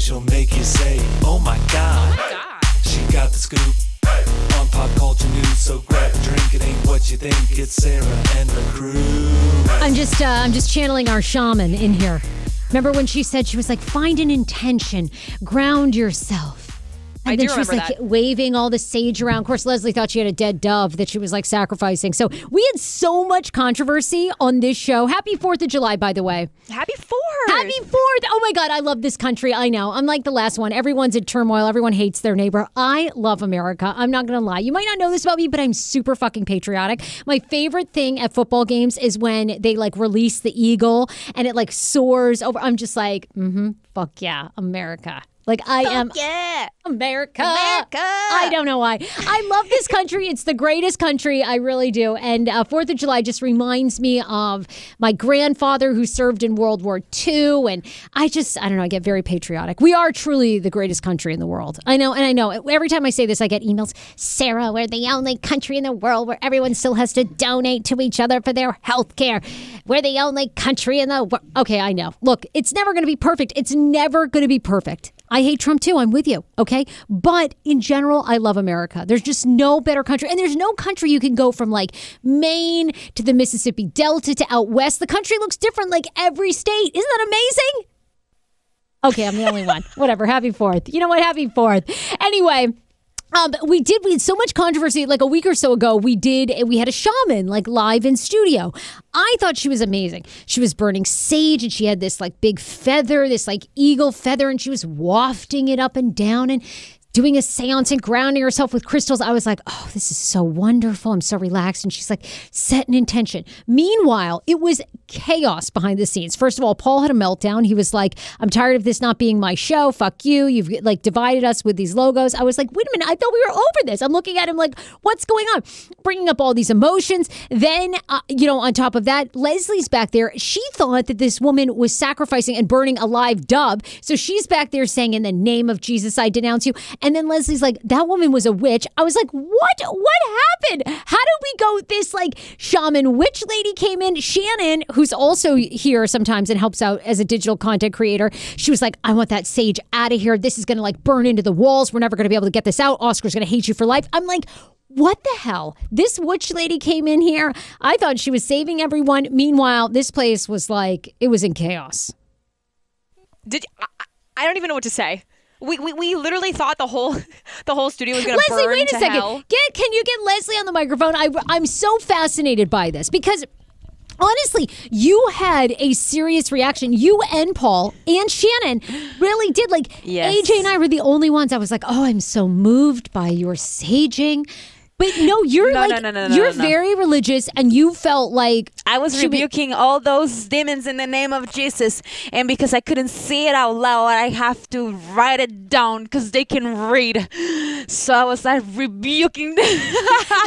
She'll make you say, Oh my god. Oh my god. She got the scoop on pop culture news, so grab a drink. It ain't what you think. It's Sarah and the crew. I'm just, uh, I'm just channeling our shaman in here. Remember when she said she was like, find an intention, ground yourself. And I then she was like that. waving all the sage around. Of course, Leslie thought she had a dead dove that she was like sacrificing. So we had so much controversy on this show. Happy 4th of July, by the way. Happy 4th. Happy 4th. Oh my God, I love this country. I know. I'm like the last one. Everyone's in turmoil. Everyone hates their neighbor. I love America. I'm not going to lie. You might not know this about me, but I'm super fucking patriotic. My favorite thing at football games is when they like release the eagle and it like soars over. I'm just like, mm hmm, fuck yeah, America. Like I Fuck am yeah. America. America. I don't know why. I love this country. It's the greatest country. I really do. And uh, Fourth of July just reminds me of my grandfather who served in World War II. And I just, I don't know, I get very patriotic. We are truly the greatest country in the world. I know, and I know. Every time I say this, I get emails. Sarah, we're the only country in the world where everyone still has to donate to each other for their health care. We're the only country in the world. Okay, I know. Look, it's never going to be perfect. It's never going to be perfect. I hate Trump too. I'm with you. Okay. But in general, I love America. There's just no better country. And there's no country you can go from like Maine to the Mississippi Delta to out west. The country looks different like every state. Isn't that amazing? Okay, I'm the only one. Whatever. Happy fourth. You know what? Happy fourth. Anyway, um, we did. We had so much controversy. Like a week or so ago, we did. We had a shaman like live in studio. I thought she was amazing. She was burning sage, and she had this like big feather, this like eagle feather, and she was wafting it up and down. And doing a seance and grounding herself with crystals. I was like, oh, this is so wonderful. I'm so relaxed. And she's like, set an intention. Meanwhile, it was chaos behind the scenes. First of all, Paul had a meltdown. He was like, I'm tired of this not being my show. Fuck you. You've like divided us with these logos. I was like, wait a minute. I thought we were over this. I'm looking at him like, what's going on? Bringing up all these emotions. Then, uh, you know, on top of that, Leslie's back there. She thought that this woman was sacrificing and burning a live dove. So she's back there saying, in the name of Jesus, I denounce you. And then Leslie's like, that woman was a witch. I was like, what? What happened? How did we go? This like shaman witch lady came in. Shannon, who's also here sometimes and helps out as a digital content creator, she was like, I want that sage out of here. This is going to like burn into the walls. We're never going to be able to get this out. Oscar's going to hate you for life. I'm like, what the hell? This witch lady came in here. I thought she was saving everyone. Meanwhile, this place was like, it was in chaos. Did I, I don't even know what to say. We, we, we literally thought the whole the whole studio was going to burn Leslie, wait a second. hell. Get can you get Leslie on the microphone? I I'm so fascinated by this because honestly, you had a serious reaction. You and Paul and Shannon really did. Like Yes. AJ and I were the only ones. I was like, oh, I'm so moved by your saging. But no, you're No, like no, no, no, no, you're no. very religious, and you felt like I was rebuking all those demons in the name of Jesus, and because I couldn't say it out loud, I have to write it down because they can read. So I was like rebuking them.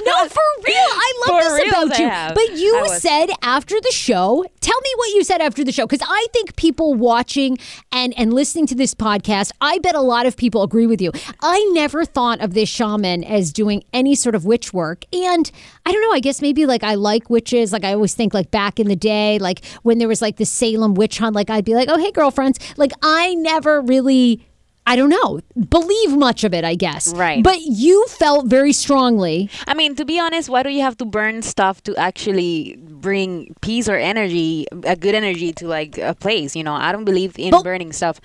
No, for real. I love For this about you. But you said after the show, tell me what you said after the show because I think people watching and and listening to this podcast, I bet a lot of people agree with you. I never thought of this shaman as doing any sort of witch work. And I don't know, I guess maybe like I like witches. Like I always think like back in the day, like when there was like the Salem witch hunt, like I'd be like, "Oh, hey girlfriends." Like I never really I don't know, believe much of it, I guess. Right. But you felt very strongly I mean, to be honest, why do you have to burn stuff to actually bring peace or energy, a good energy to like a place? You know, I don't believe in But- burning stuff.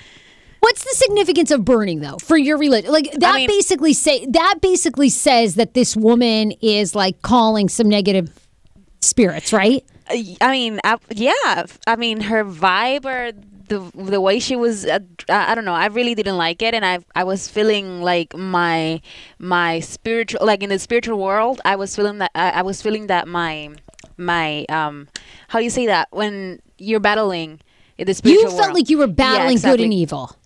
What's the significance of burning though for your religion? Like that mean- basically say that basically says that this woman is like calling some negative spirits, right? I mean, I, yeah. I mean, her vibe or the the way she was. Uh, I don't know. I really didn't like it, and I I was feeling like my my spiritual, like in the spiritual world, I was feeling that I, I was feeling that my my um how do you say that when you're battling in the spiritual You felt world. like you were Yeah, battling good and evil.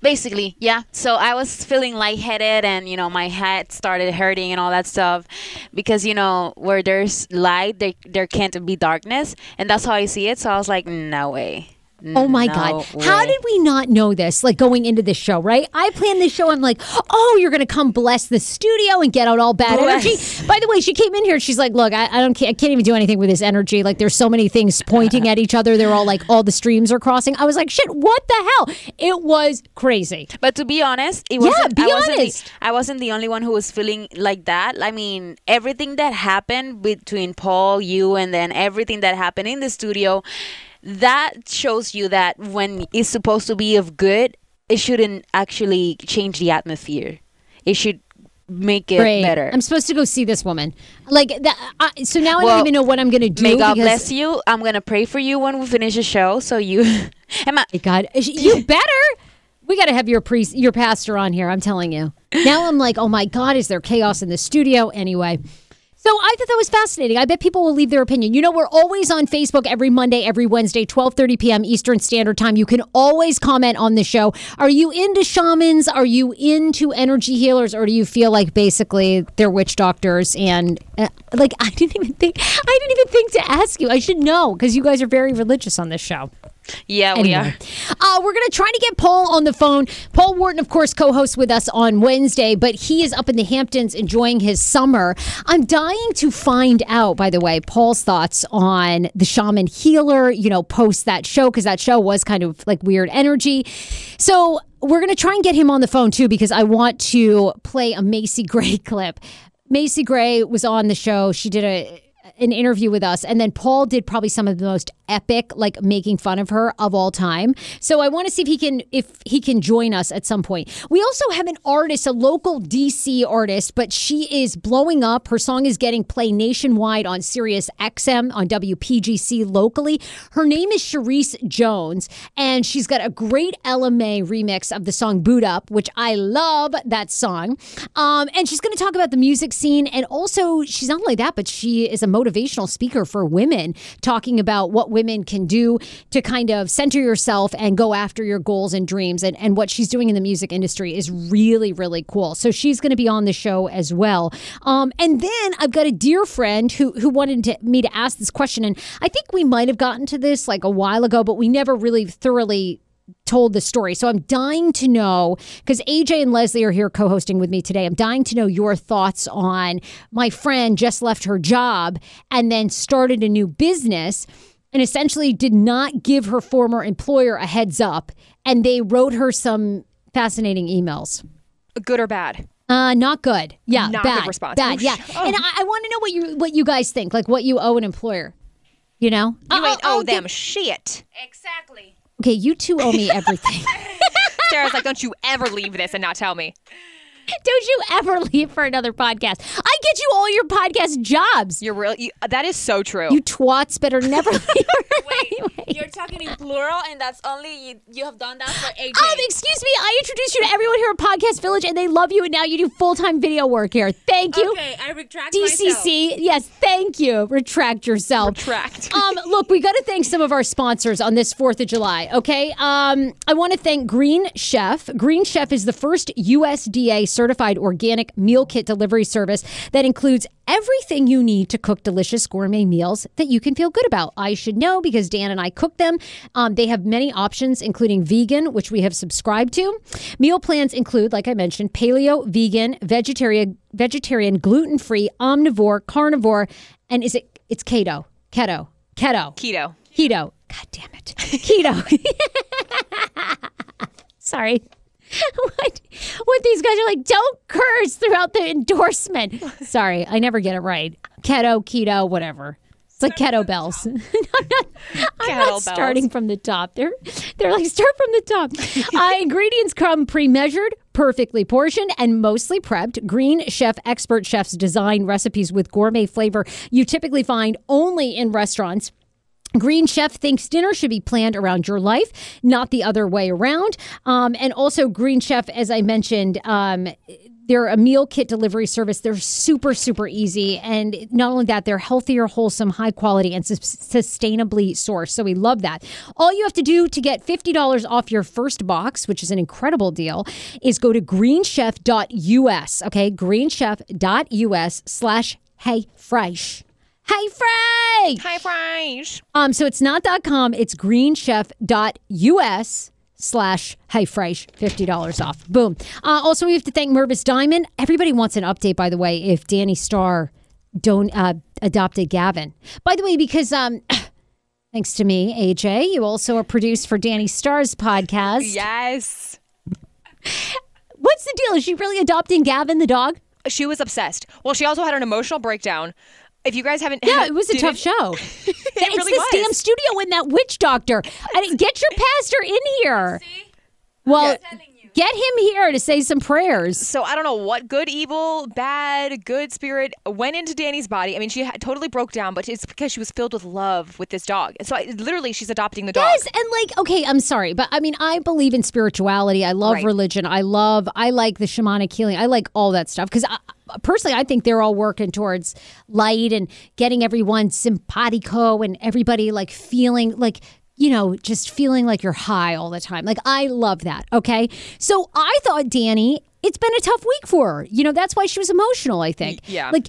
Basically, yeah. So I was feeling lightheaded, and you know, my head started hurting and all that stuff, because you know, where there's light, there there can't be darkness, and that's how I see it. So I was like, no way. Oh mm, my No God. How did we not know this? Like going into this show, right? I planned this show. I'm like, oh, you're going to come bless the studio and get out all bad Bless. energy. By the way, she came in here. She's like, look, I, I don't, I can't even do anything with this energy. Like there's so many things pointing at each other. They're all like, all the streams are crossing. I was like, shit, what the hell? It was crazy. But to be honest, it wasn't. be I wasn't honest. The, I wasn't the only one who was feeling like that. I mean, everything that happened between Paul, you, and then everything that happened in the studio, that shows you that when it's supposed to be of good, it shouldn't actually change the atmosphere. It should make it Great. better. I'm supposed to go see this woman. Like that. I, uh, so now I don't even know what I'm going to do. May God because- bless you. I'm gonna pray for you when we finish the show. So you, Emma, My God, you better. We got to have your priest, your pastor on here. I'm telling you. Now I'm like, oh my God, is there chaos in the studio? Anyway. So I thought that was fascinating. I bet people will leave their opinion. You know, we're always on Facebook every Monday, every Wednesday, 12:30 p.m. Eastern Standard Time. You can always comment on the show. Are you into shamans? Are you into energy healers, or do you feel like basically they're witch doctors? And uh, like, I didn't even think, I didn't even think to ask you. I should know because you guys are very religious on this show. Yeah, we are. Uh, we're going to try to get Paul on the phone. Paul Wharton, of course, co hosts with us on Wednesday, but he is up in the Hamptons enjoying his summer. I'm dying to find out, by the way, Paul's thoughts on the shaman healer, you know, post that show, because that show was kind of like weird energy. So we're going to try and get him on the phone too, because I want to play a Macy Gray clip. Macy Gray was on the show. She did a an interview with us, and then Paul did probably some of the most epic, like making fun of her of all time. So I want to see if he can if he can join us at some point. We also have an artist, a local DC artist, but she is blowing up. Her song is getting played nationwide on Sirius XM on WPGC locally. Her name is Charis Jones, and she's got a great Ella Mai remix of the song "Boo'd Up," which I love that song. Um, and she's going to talk about the music scene, and also she's not only that, but she is a motivational speaker for women, talking about what women can do to kind of center yourself and go after your goals and dreams. And, and what she's doing in the music industry is really, really cool. So she's going to be on the show as well. Um, and then I've got a dear friend who who wanted to, me to ask this question, and I think we might have gotten to this like a while ago, but we never really thoroughly told the story. So I'm dying to know because AJ and Leslie are here co hosting with me today. I'm dying to know your thoughts on my friend just left her job and then started a new business and essentially did not give her former employer a heads up. And they wrote her some fascinating emails. Good or bad? Uh, not good. Yeah, Not good bad. response. Bad. Oh, yeah, oh. and I, I want to know what you what you guys think, like what you owe an employer. You know, You Uh, ain't owe them shit. Exactly. Okay, you two owe me everything. Sarah's like, don't you ever leave this and not tell me. Don't you ever leave for another podcast. I get you all your podcast jobs. You're real. You, that is so true. You twats better never leave. Wait, you're talking in plural, and that's only you, you have done that for AJ. Um, excuse me. I introduced you to everyone here at Podcast Village, and they love you. And now you do full time video work here. Thank you, okay, I retract myself. DCC. Yes, thank you. Retract yourself. Retract. um, look, we got to thank some of our sponsors on this 4th of July, okay? Um, I want to thank Green Chef. Green Chef is the first USDA certified organic meal kit delivery service that includes everything you need to cook delicious gourmet meals that you can feel good about. I should know because Dan and I cook them. Um, they have many options, including vegan, which we have subscribed to. Meal plans include, like I mentioned, paleo, vegan, vegetarian, vegetarian, gluten free, omnivore, carnivore, and is it? It's keto, keto, keto, Keto. keto. God damn it, keto. Sorry. What? What these guys are like? Don't curse throughout the endorsement. Sorry, I never get it right. Keto, keto, whatever. It's like kettlebells. I'm not, I'm not starting from the top. They're they're like start from the top. uh, ingredients come pre-measured, perfectly portioned, and mostly prepped. Green Chef expert chefs design recipes with gourmet flavor you typically find only in restaurants. Green Chef thinks dinner should be planned around your life, not the other way around. Um, and also, Green Chef, as I mentioned, um, they're a meal kit delivery service. They're super, super easy. And not only that, they're healthier, wholesome, high quality, and sus- sustainably sourced. So we love that. All you have to do to get $50 off your first box, which is an incredible deal, is go to greenchef.us. Okay, greenchef.us slash hey fresh. Hey fresh. Hi, French. Um, so it's not .com, it's greenchef.us slash hey fresh $50 off boom uh, also we have to thank mervis diamond everybody wants an update by the way if danni starr don't uh, adopted gavin by the way because um thanks to me aj you also are produced for danni starr's podcast Yes. what's the deal is she really adopting gavin the dog She was obsessed. Well, she also had an emotional breakdown. If you guys haven't, yeah it was a did tough show it's really this was. damn studio in that witch doctor I didn't get your pastor in here well get him here to say some prayers So I don't know what good, evil, bad, good spirit went into Danni's body. I mean, she had, totally broke down, but it's because she was filled with love with this dog. And so I, literally, she's adopting the dog. Yes, and like, okay, I'm sorry, but I mean, I believe in spirituality. I love Right. religion. I love, I like the shamanic healing. I like all that stuff because personally, I think they're all working towards light and getting everyone simpatico and everybody like feeling like. You know, just feeling like you're high all the time. Like, I love that. Okay. So I thought, Danni, it's been a tough week for her. You know, that's why she was emotional, I think. yeah. Like,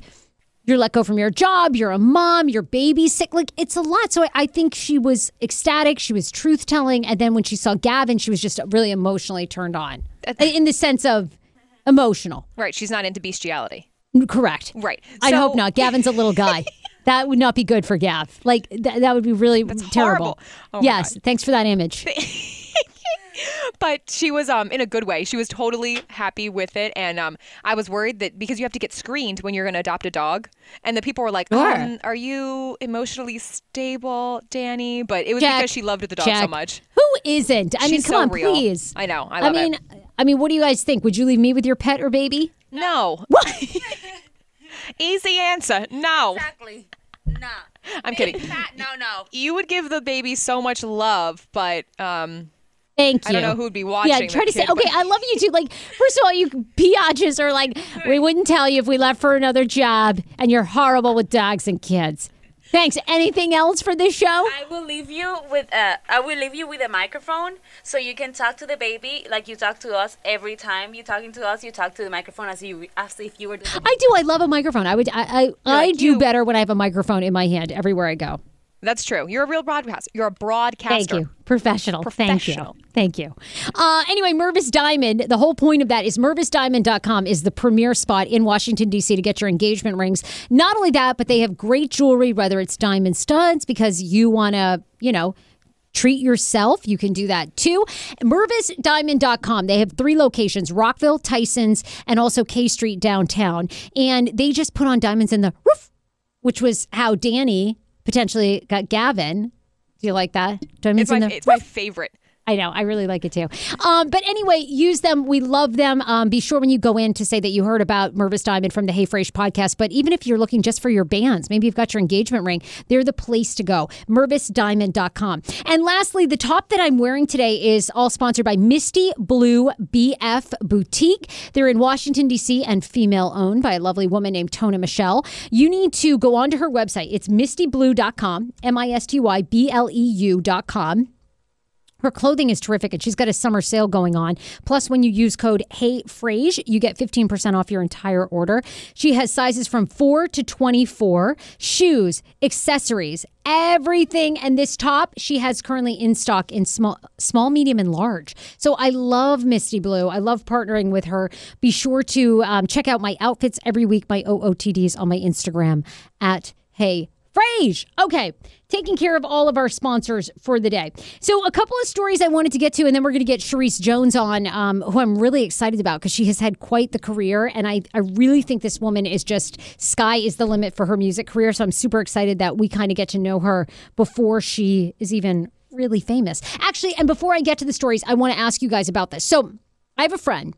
you're let go from your job, you're a mom, your baby's sick. Like it's a lot. So I, I think she was ecstatic, she was truth telling. And then when she saw Gavin, she was just really emotionally turned on in the sense of emotional. Right. She's not into bestiality. Correct. Right. I hope not. Gavin's a little guy. that would not be good for Gav. Like th- that would be really terrible. horrible. Oh yes. Thanks for that image. but she was um in a good way. She was totally happy with it, and um I was worried that because you have to get screened when you're going to adopt a dog, and the people were like, Sure. um, "Are you emotionally stable, Danni?" But it was Check. because she loved the dog so much. Who isn't? I mean, come so on, real. please. I know. I I mean, it. I mean, what do you guys think? Would you leave me with your pet or baby? No. What? Easy answer. No. Exactly. Nah. I'm kidding. No, no. You would give the baby so much love, but um, Thank you. I don't know who would be watching. Yeah, try the to say, kid, but- okay, I love you too. Like, first of all, you biatches are like, we wouldn't tell you if we left for another job, and you're horrible with dogs and kids. Thanks. Anything else for this show? I will leave you with uh, I will leave you with a microphone so you can talk to the baby like you talk to us every time you're talking to us. You talk to the microphone as you as if you were. Doing I do. I love a microphone. I would. I. I, I like do you- better when I have a microphone in my hand everywhere I go. That's true. You're a real broadcaster. You're a broadcaster. Thank you. Professional. Professional. Thank you. Thank you. Uh, anyway, Mervis Diamond, the whole point of that is mervisdiamond.com is the premier spot in Washington, D.C. to get your engagement rings. Not only that, but they have great jewelry, whether it's diamond studs, because you want to, you know, treat yourself. You can do that too. MervisDiamond.com. They have three locations Rockville, Tyson's, and also K Street downtown. And they just put on diamonds in the roof, which was how Danni potentially got Gavin. Do you like that? Diamonds It's my, it's my favorite. I know. I really like it too. Um, but anyway, use them. We love them. Um, be sure when you go in to say that you heard about Mervis Diamond from the Hey Frase podcast. But even if you're looking just for your bands, maybe you've got your engagement ring, they're the place to go. MervisDiamond.com. And lastly, the top that I'm wearing today is all sponsored by Misty Bleu BF Boutique. They're in Washington, D.C. and female owned by a lovely woman named Tona Michelle. You need to go onto her website. It's mistybleu.com, M I S T Y B L E U.com. Her clothing is terrific, and she's got a summer sale going on. Plus, when you use code HeyFrase, you get 15% off your entire order. She has sizes from 4 to 24, shoes, accessories, everything. And this top, she has currently in stock in small, small, medium, and large. So I love Misty Bleu. I love partnering with her. Be sure to um, check out my outfits every week, my OOTDs on my Instagram at Hey Frase. Okay, taking care of all of our sponsors for the day. So, a couple of stories I wanted to get to, and then we're going to get Charis Jones on, um, who I'm really excited about because she has had quite the career. And I, I really think this woman is just sky is the limit for her music career. So, I'm super excited that we kind of get to know her before she is even really famous. Actually, and before I get to the stories, I want to ask you guys about this. So, I have a friend.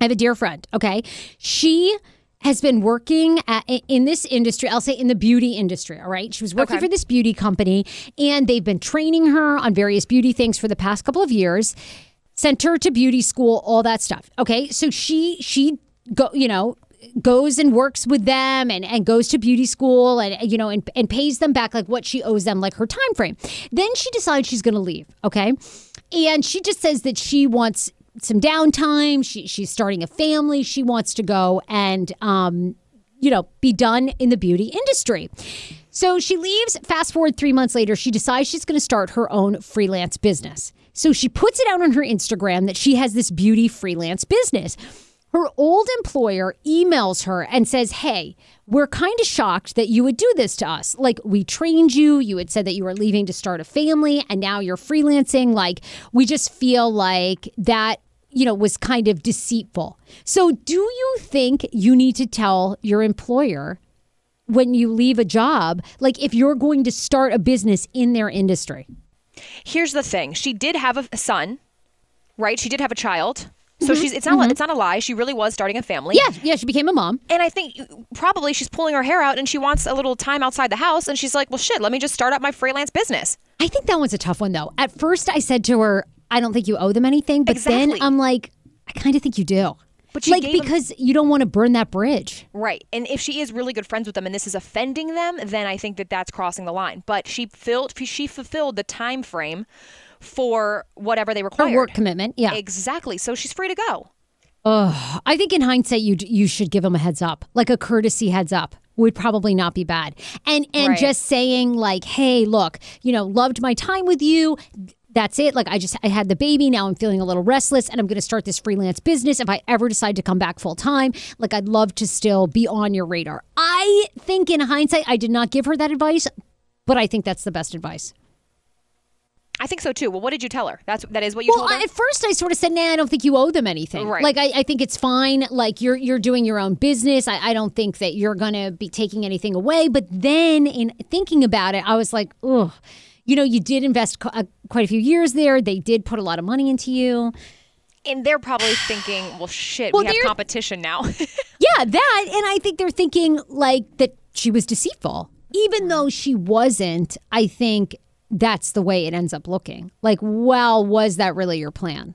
I have a dear friend, okay? She has been working at, in this industry, I'll say in the beauty industry, all right? She was working for this beauty company and they've been training her on various beauty things for the past couple of years. Sent her to beauty school, all that stuff. Okay? So she she go, you know, goes and works with them and, and goes to beauty school and you know and, and pays them back like what she owes them like her time frame then she decides she's going to leave okay and she just says that she wants some downtime. She, she's starting a family. She wants to go and um, you know be done in the beauty industry. So she leaves. Fast forward three months later she decides she's going to start her own freelance business. So she puts it out on her instagram that she has this beauty freelance business. Her old employer emails her and says, Hey, we're kind of shocked that you would do this to us. Like, we trained you, you had said that you were leaving to start a family, and now you're freelancing. Like, we just feel like that, you know, was kind of deceitful. So, do you think you need to tell your employer when you leave a job, like if you're going to start a business in their industry? Here's the thing: she did have a, son, right? She did have a child. So Mm-hmm. she's it's not it's not a lie. She really was starting a family. Yeah, yeah, she became a mom. And I think probably she's pulling her hair out and she wants a little time outside the house and she's like, "Well, shit, let me just start up my freelance business." I think that one's a tough one though. At first, I said to her, "I don't think you owe them anything," but then I'm like, I kind of think you do. But she like because you don't want to burn that bridge. Right. And if she is really good friends with them and this is offending them, then I think that that's crossing the line. But she filled she fulfilled the time frame for whatever they Her required. work commitment, yeah. Exactly. So she's free to go. Ugh. I think in hindsight, you you should give them a heads up, like a courtesy heads up would probably not be bad. And and Right. just saying like, hey, look, you know, loved my time with you. That's it. Like I just I had the baby. Now I'm feeling a little restless, and I'm going to start this freelance business. If I ever decide to come back full time, like I'd love to still be on your radar. I think in hindsight, I did not give her that advice, but I think that's the best advice. I think so too. Well, what did you tell her? That's that is what you Well, told her. at first I sort of said, "Nah, I don't think you owe them anything. Right. Like, I, I think it's fine. Like, you're you're doing your own business. I, I don't think that you're gonna be taking anything away." But then, in thinking about it, I was like, "Ugh, you know, you did invest uh, quite a few years there. They did put a lot of money into you. and they're probably thinking, well, shit, Well, we have competition now. Yeah, that. And I think they're thinking like that she was deceitful, even though she wasn't. I think that's the way it ends up looking. Like, well, was that really your plan?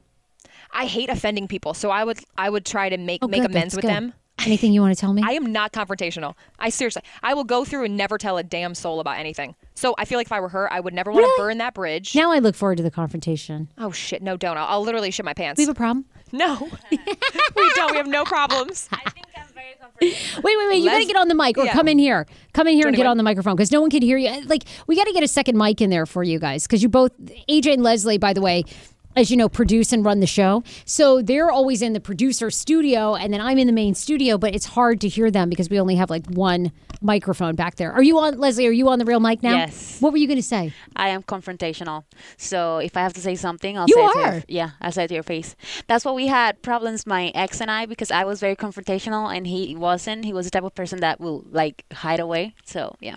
I hate offending people, so I would I would try to make Oh, make good, amends with good. them. Anything you want to tell me? I am not confrontational. I seriously, I will go through and never tell a damn soul about anything. So I feel like if I were her, I would never want to Really? burn that bridge. now I look forward to the confrontation. Oh shit, no, don't. I'll, I'll literally shit my pants. We have a problem. no, we don't. We have no problems. I think I'm very comfortable. Wait, wait, wait! You got to Les- get on the mic, or Yeah. come in here. Come in here and get on the microphone because no one can hear you. Like, we got to get a second mic in there for you guys because you both, AJ and Leslie, by the way, as you know, produce and run the show. So they're always in the producer studio, and then I'm in the main studio. But it's hard to hear them because we only have like one microphone back there. Are you on, Leslie? Are you on the real mic now? Yes. What were you going to say? I am confrontational. So if I have to say something, I'll You say it to are. your, yeah, I'll say it to your face. That's what we had problems, my ex and I, because I was very confrontational and he wasn't. He was the type of person that will like hide away. So yeah.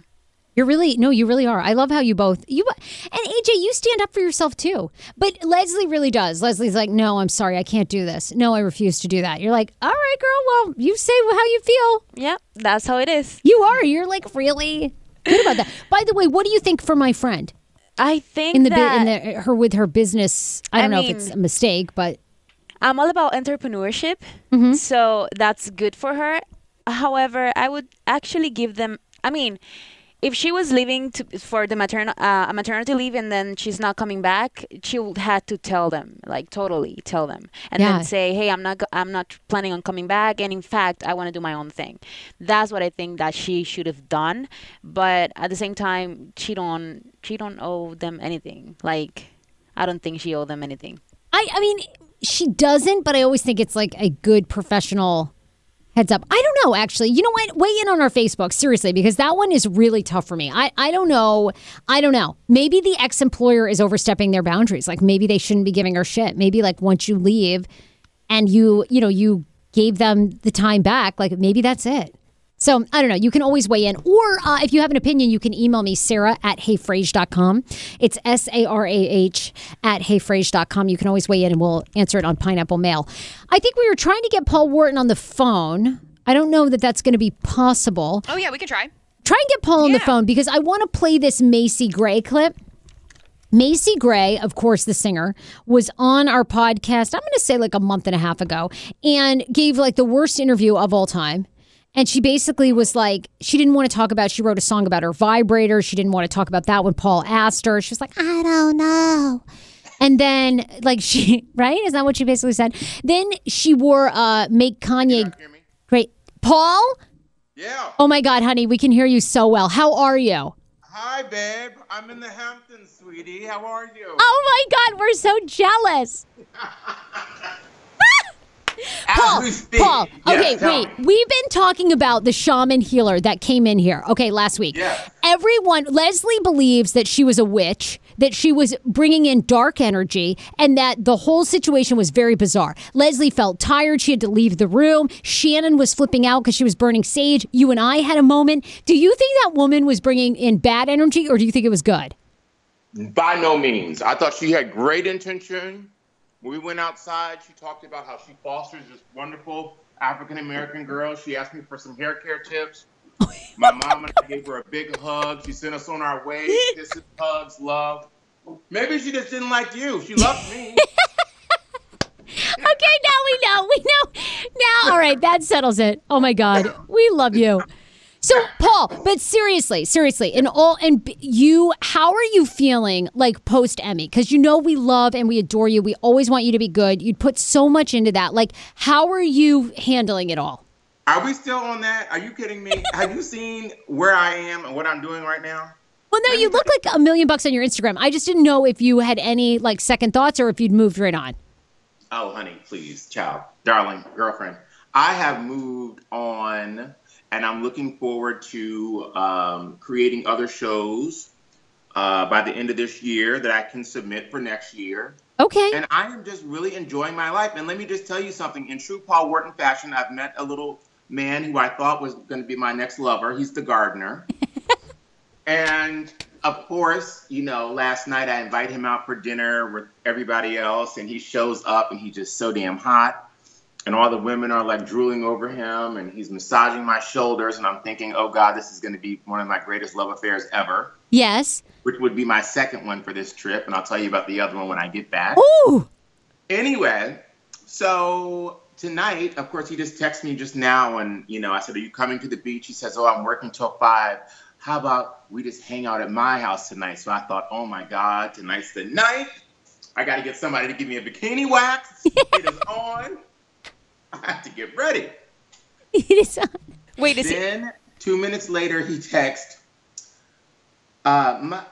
You're really no, you really are. I love how you both you and AJ, you stand up for yourself too. But Leslie really does. Leslie's like, no, I'm sorry, I can't do this. No, I refuse to do that. You're like, all right, girl. Well, you say how you feel. Yeah, that's how it is. You are. You're like really good about that. By the way, what do you think for my friend I think in the, that in the her with her business? I I don't know mean- if it's a mistake, but I'm all about entrepreneurship, Mm-hmm. so that's good for her. However, I would actually give them. I mean, if she was leaving to, for the matern- uh, maternity leave and then she's not coming back, she would have to tell them, like totally tell them, and Yeah. then say, "Hey, I'm not. I'm not planning on coming back, and in fact, I want to do my own thing." That's what I think that she should have done. But at the same time, she don't. She don't owe them anything. Like, I don't think she owe them anything. I I mean she doesn't, but I always think it's like a good professional heads up. I don't know actually. You know what? Weigh in on our Facebook seriously because that one is really tough for me. I I don't know. I don't know. Maybe the ex-employer is overstepping their boundaries. Like maybe they shouldn't be giving her shit. Maybe like once you leave and you, you know, you gave them the time back, like maybe that's it. So I don't know. You can always weigh in. Or uh, if you have an opinion, you can email me, Sarah at heyfrase.com. It's S A R A H at heyfrase.com. You can always weigh in and we'll answer it on Pineapple Mail. I think we were trying to get Paul Wharton on the phone. I don't know that that's going to be possible. Oh yeah, we can try. Try and get Paul on the phone because I want to play this Macy Gray clip. Macy Gray, of course, the singer, was on our podcast, I'm going to say like a month and a half ago, and gave like the worst interview of all time. And she basically was like, she didn't want to talk about, she wrote a song about her vibrator. She didn't want to talk about that when Paul asked her. She was like, I don't know. And then, like, she, right? Is that what she basically said? Then she wore, uh, make Kanye great. Paul? Yeah. Oh my God, honey, we can hear you so well. How are you? Hi, babe. I'm in the Hamptons, sweetie. How are you? Oh my God, we're so jealous. Paul, As we speak. Paul. Yes, Okay, tell wait. me. We've been talking about the shaman healer that came in here. Okay, last week. Yes. Everyone, Leslie believes that she was a witch, that she was bringing in dark energy, and that the whole situation was very bizarre. Leslie felt tired. She had to leave the room. Shannon was flipping out because she was burning sage. You and I had a moment. Do you think that woman was bringing in bad energy, or do you think it was good? By no means. I thought she had great intention. When we went outside, she talked about how she fosters this wonderful African American girl. She asked me for some hair care tips. My mom and I gave her a big hug. She sent us on our way. Kisses, hugs, love. Maybe she just didn't like you. She loved me. Okay, now we know. We know. Now, all right, that settles it. Oh my God, we love you. So, Paul, but seriously, seriously, in all, and you, how are you feeling like post Emmy? Because you know we love and we adore you. We always want you to be good. You'd put so much into that. Like, how are you handling it all? Are we still on that? Are you kidding me? Have you seen where I am and what I'm doing right now? Well, no, you look like a million bucks on your Instagram. I just didn't know if you had any like second thoughts or if you'd moved right on. Oh, honey, please, child, darling, girlfriend. I have moved on, and I'm looking forward to um, creating other shows. uh, by the end of this year that I can submit for next year. Okay. And I am just really enjoying my life. And let me just tell you something. In true Paul Wharton fashion, I've met a little man who I thought was going to be my next lover. He's the gardener. and of course, you know, last night I invite him out for dinner with everybody else, and he shows up and he's just so damn hot. And all the women are like drooling over him, and he's massaging my shoulders. And I'm thinking, oh God, this is going to be one of my greatest love affairs ever, yes. which would be my second one for this trip. And I'll tell you about the other one when I get back. Ooh. Anyway, so tonight, of course, he just texted me just now, and you know, I said, "Are you coming to the beach?" He says, "Oh, I'm working till five. How about we just hang out at my house tonight?" So I thought, "Oh my God, tonight's the night. I got to get somebody to give me a bikini wax. it is on. I have to get ready." It is on. Wait, is he? Then two minutes later, he texts, uh, my,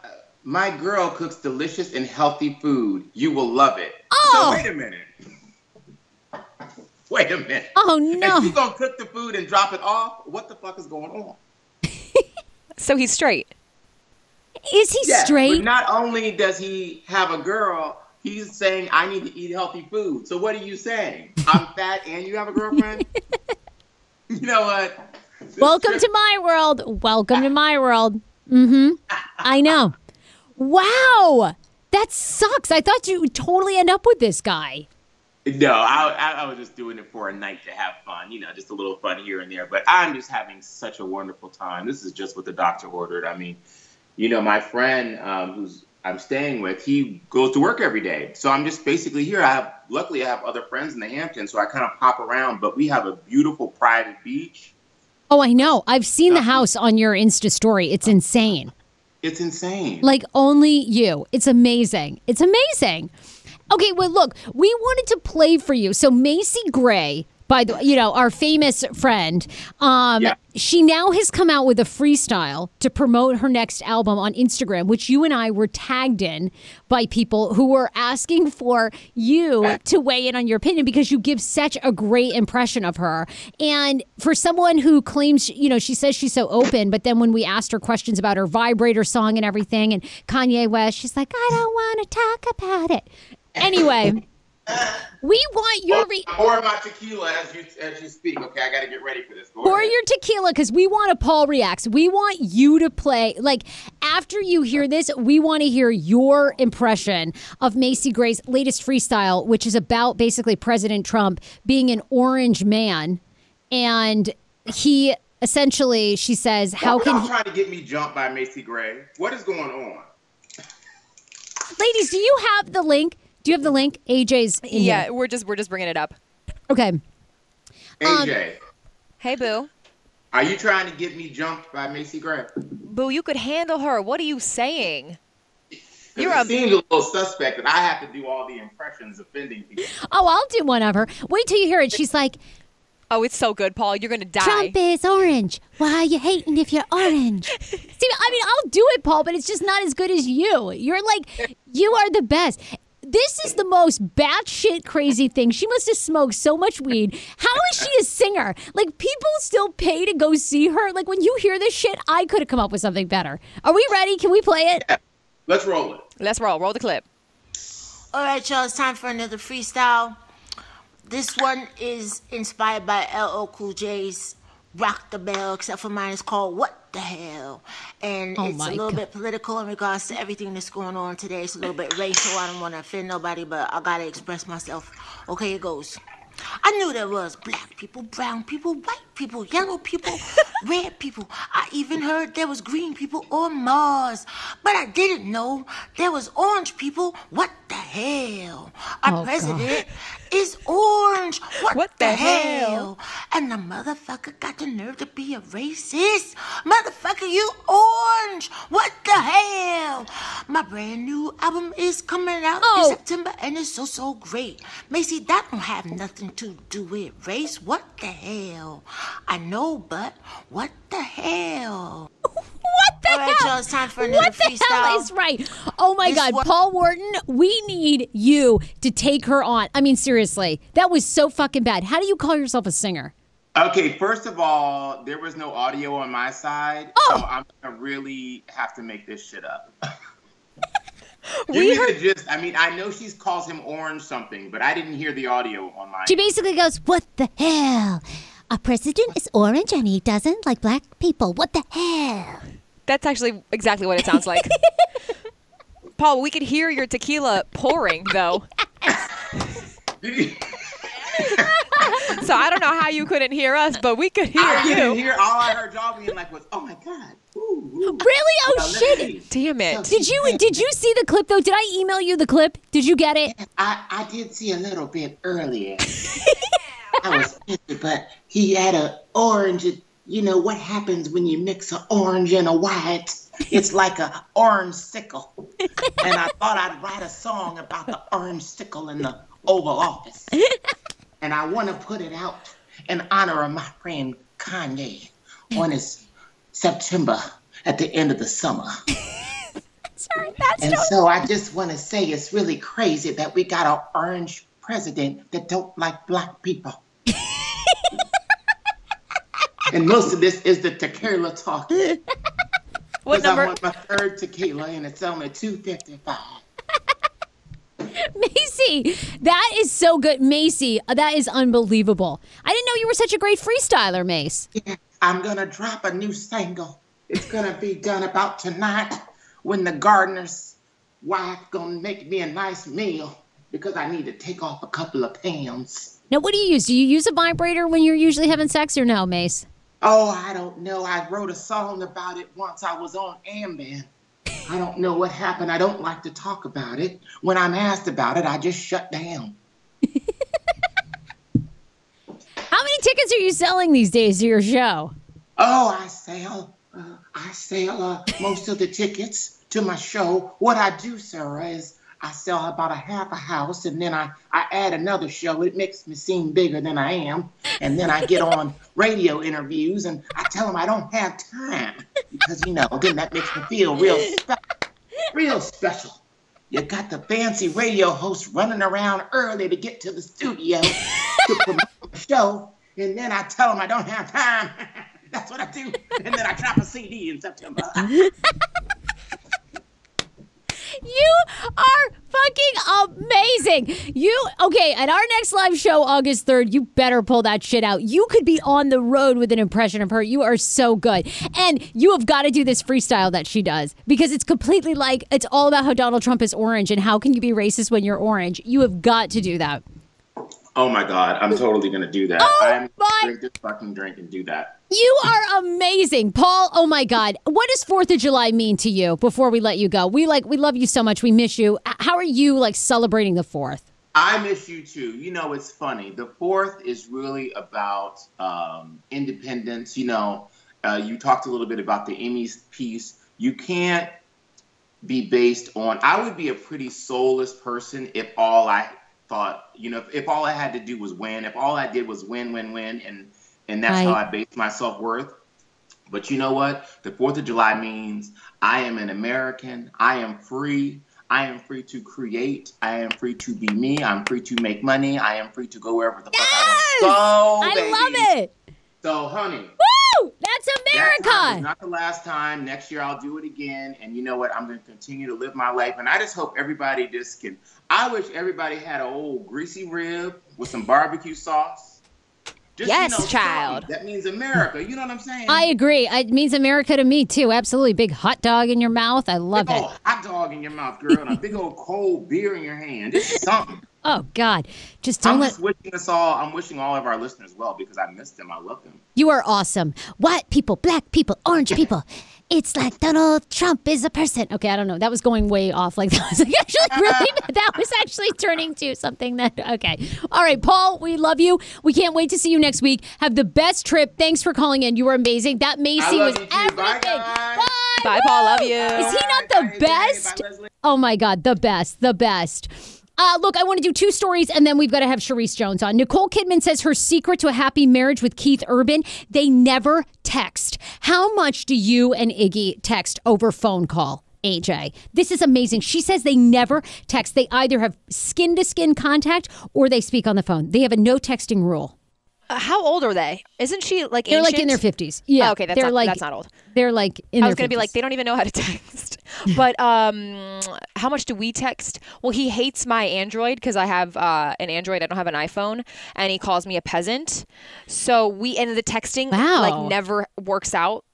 my girl cooks delicious and healthy food. You will love it. Oh. So wait a minute. Wait a minute. Oh, If no. you gonna cook the food and drop it off, what the fuck is going on? So he's straight. Is he Yeah, straight? But not only does he have a girl, he's saying I need to eat healthy food. So what are you saying? I'm fat and you have a girlfriend? you know what? This Welcome trip- to my world. Welcome to my world. Mm-hmm. I know. Wow. That sucks. I thought you would totally end up with this guy. No, I, I, I was just doing it for a night to have fun, you know, just a little fun here and there. But I'm just having such a wonderful time. This is just what the doctor ordered. I mean, you know, my friend um, who's I'm staying with, he goes to work every day. So I'm just basically here. I have, luckily, I have other friends in the Hamptons, so I kind of pop around. But we have a beautiful private beach. Oh, I know. I've seen the house on your Insta story. It's insane. It's insane. Like only you. It's amazing. It's amazing. Okay, well, look, we wanted to play for you. So Macy Gray, by the way, you know, our famous friend, um, Yeah. she now has come out with a freestyle to promote her next album on Instagram, which you and I were tagged in by people who were asking for you to weigh in on your opinion because you give such a great impression of her. And for someone who claims, you know, she says she's so open, but then when we asked her questions about her vibrator song and everything and Kanye West, she's like, I don't want to talk about it. Anyway, we want your re- Pour my tequila as you as you speak. Okay, I got to get ready for this. Go pour ahead. your tequila because we want a Paul reacts. We want you to play. Like after you hear this, we want to hear your impression of Macy Gray's latest freestyle, which is about basically President Trump being an orange man, and he essentially, she says, how can he, trying to get me jumped by Macy Gray? What is going on? ladies? Do you have the link? Do you have the link? AJ's in Yeah, here. we're just we're just bringing it up. Okay. Um, AJ, Hey, boo. are you trying to get me jumped by Macy Gray? Boo, you could handle her. What are you saying? You're it a- seems a little suspect that I have to do all the impressions offending people. Oh, I'll do one of her. Wait till you hear it. She's like, Oh, it's so good, Paul. You're gonna die. Trump is orange. Why are you hating if you're orange? See, I mean, I'll do it, Paul, but it's just not as good as you. You're like, you are the best. This is the most batshit crazy thing. She must have smoked so much weed. How is she a singer? Like, people still pay to go see her. Like, when you hear this shit, I could have come up with something better. Are we ready? Can we play it? Let's roll it. Let's roll. Roll the clip. All right, y'all, it's time for another freestyle. This one is inspired by LL Cool J's Rock the Bell, except for mine is called What the Hell. And Oh it's a little God. bit political in regards to everything that's going on today. It's a little bit racial. I don't want to offend nobody, but I got to express myself. Okay, it goes. I knew there was black people, brown people, white people, yellow people, red people. I even heard there was green people on Mars. But I didn't know there was orange people. What the hell? Our Oh, president is orange. What, What the, the hell? hell? And the motherfucker got the nerve to be a racist. Motherfucker, you orange. What the hell? My brand new album is coming out Oh. in September and it's so, so great. Macy, that don't have nothing to do with race. What the hell? I know, but what the hell? What the All right, hell? y'all, it's time for another what the hell is right? Oh my This God, one- Paul Wharton, we need you to take her on. I mean, seriously, that was so fucking bad. How do you call yourself a singer? Okay, first of all, there was no audio on my side, Oh. so I'm gonna really have to make this shit up. We Give heard- the gist. I mean, I know she calls him orange something, but I didn't hear the audio on my. She basically goes, What the hell? Our president is orange and he doesn't like black people. What the hell? That's actually exactly what it sounds like. Paul, we could hear your tequila pouring though. So I don't know how you couldn't hear us, but we could hear I didn't you. hear. All I heard y'all being like was, "Oh my god." Ooh, ooh. Really? Oh Now, shit. Damn it. Did you did you see the clip though? Did I email you the clip? Did you get it? I, I did see a little bit earlier. I was busy, but he had a orange. You know what happens when you mix an orange and a white? It's like an orange sickle. And I thought I'd write a song about the orange sickle in the Oval Office. And I want to put it out in honor of my friend Kanye on his September at the end of the summer. Sorry, that's And so I just want to say it's really crazy that we got an orange president that don't like black people. and most of this is the tequila talk. What number? on my third tequila and it's only 255. Macy. That is so good, Macy. uh, That is unbelievable. I didn't know you were such a great freestyler, Mace. Yeah, I'm gonna drop a new single. It's gonna be done about tonight when the gardener's wife gonna make me a nice meal because I need to take off a couple of pounds. Now, what do you use? Do you use a vibrator when you're usually having sex, or no, Mace? Oh, I don't know. I wrote a song about it once. I was on Ambien. I don't know what happened. I don't like to talk about it. When I'm asked about it, I just shut down. How many tickets are you selling these days to your show? Oh, I sell. Uh, I sell uh, most of the tickets to my show. What I do, Sarah, is I sell about a half a house, and then I, I add another show. It makes me seem bigger than I am, and then I get on radio interviews, and I tell them I don't have time because you know then that makes me feel real special. Real special. You got the fancy radio host running around early to get to the studio to promote the show, and then I tell them I don't have time. That's what I do, and then I drop a CD in September. You are fucking amazing. You okay? At our next live show, August third, you better pull that shit out. You could be on the road with an impression of her. You are so good, and you have got to do this freestyle that she does because it's completely like it's all about how Donald Trump is orange and how can you be racist when you're orange. You have got to do that. Oh my god, I'm totally gonna do that. Oh I'm my- drink this fucking drink and do that. You are amazing, Paul. Oh my God, what does Fourth of July mean to you? Before we let you go, we like we love you so much. We miss you. How are you like celebrating the Fourth? I miss you too. You know, it's funny. The fourth is really about um, independence. You know, uh, you talked a little bit about the Emmys piece. You can't be based on. I would be a pretty soulless person if all I thought, you know, if, if all I had to do was win. If all I did was win, win, win, and and that's how I based my self worth. But you know what? The Fourth of July means I am an American. I am free. I am free to create. I am free to be me. I'm free to make money. I am free to go wherever the fuck I want. So, I love it. So, honey, Woo! That's that America. is not the last time. Next year I'll do it again. And you know what? I'm going to continue to live my life. And I just hope everybody just can. I wish everybody had an old greasy rib with some barbecue sauce. Just, Yes, something. child. That means America. You know what I'm saying? I agree. It means America to me too. Absolutely. Big hot dog in your mouth. I love big it. old hot dog in your mouth, girl, and a big old cold beer in your hand. This is something. Oh God. Just don't I'm let just wishing us all. I'm wishing all of our listeners well because I miss them. I love them. you are awesome. White people, black people, orange people. It's like Donald Trump is a person. Okay, I don't know. That was going way off. Like that was like actually really that was actually turning to something that okay. All right, Paul, we love you. We can't wait to see you next week. Have the best trip. Thanks for calling in. You were amazing. That Macy was you everything. Bye, guys. Bye. Bye, Paul. Love you. Is he not the bye, best? bye, Oh my God, the best, the best. Uh, look, I want to do two stories and then we've got to have Charis Jones on. Nicole Kidman says her secret to a happy marriage with Keith Urban, they never text. How much do you and Iggy text over phone call? AJ. This is amazing. She says they never text. They either have skin to skin contact or they speak on the phone. They have a no texting rule. Uh, how old are they? Isn't she like They're like in their fifties. Yeah. Oh, okay, that's they're not- like that's not old. They're like in I their was gonna be like, they don't even know how to text. but um, how much do we text? Well, he hates my Android because I have uh, an Android. I don't have an iPhone, and he calls me a peasant. So we and the texting Wow. like never works out.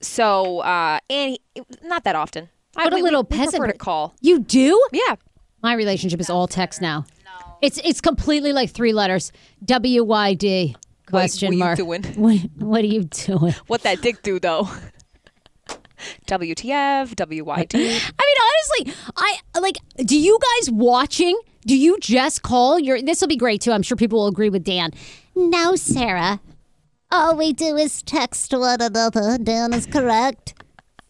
So uh, and he, not that often. What a we- we- little we peasant. prefer to call. You do? Yeah. My relationship is all text now. It's it's completely like three letters. W Y D question what mark. doing? What what are you doing? What that dick do though? WTF? WYD? I mean, honestly, I like. Do you guys watching? Do you just call your? This will be great too. I'm sure people will agree with Dan. No, Sarah. All we do is text one another. Dan is correct.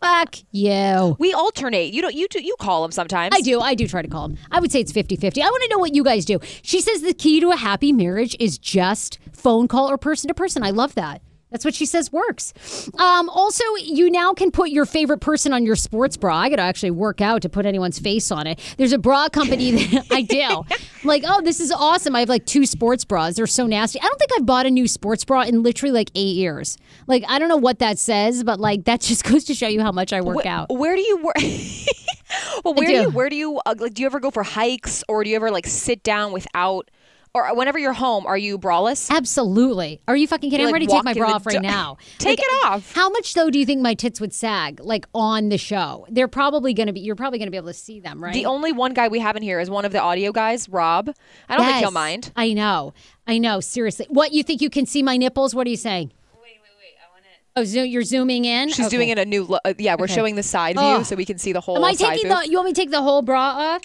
Fuck you. We alternate. You don't. You do. You call him sometimes. I do. I do try to call him. I would say it's 50 50. I want to know what you guys do. She says the key to a happy marriage is just phone call or person to person. I love that. That's what she says works. Um, also, you now can put your favorite person on your sports bra. I got to actually work out to put anyone's face on it. There's a bra company that I do. Like, oh, this is awesome. I have like two sports bras. They're so nasty. I don't think I've bought a new sports bra in literally like eight years. Like, I don't know what that says, but like that just goes to show you how much I work out. Where do you work? well, where do. do. you where do you uh, like? Do you ever go for hikes, or do you ever like sit down without, or whenever you're home, are you braless? Absolutely. Are you fucking kidding? You, I'm like, ready to take my bra the off right do- now. Take Like, it off. How much though do you think my tits would sag like on the show? They're probably going to be you're probably going to be able to see them, right? The only one guy we have in here is one of the audio guys, Rob. I don't think he'll mind. I know. I know. Seriously. What you think you can see my nipples? What are you saying? Wait, wait, wait. I want to. Oh, zo- you're zooming in. She's Okay. doing it a new. Lo- uh, yeah, we're Okay. showing the side view Oh. so we can see the whole. Am I taking boob. the? You want me to take the whole bra off?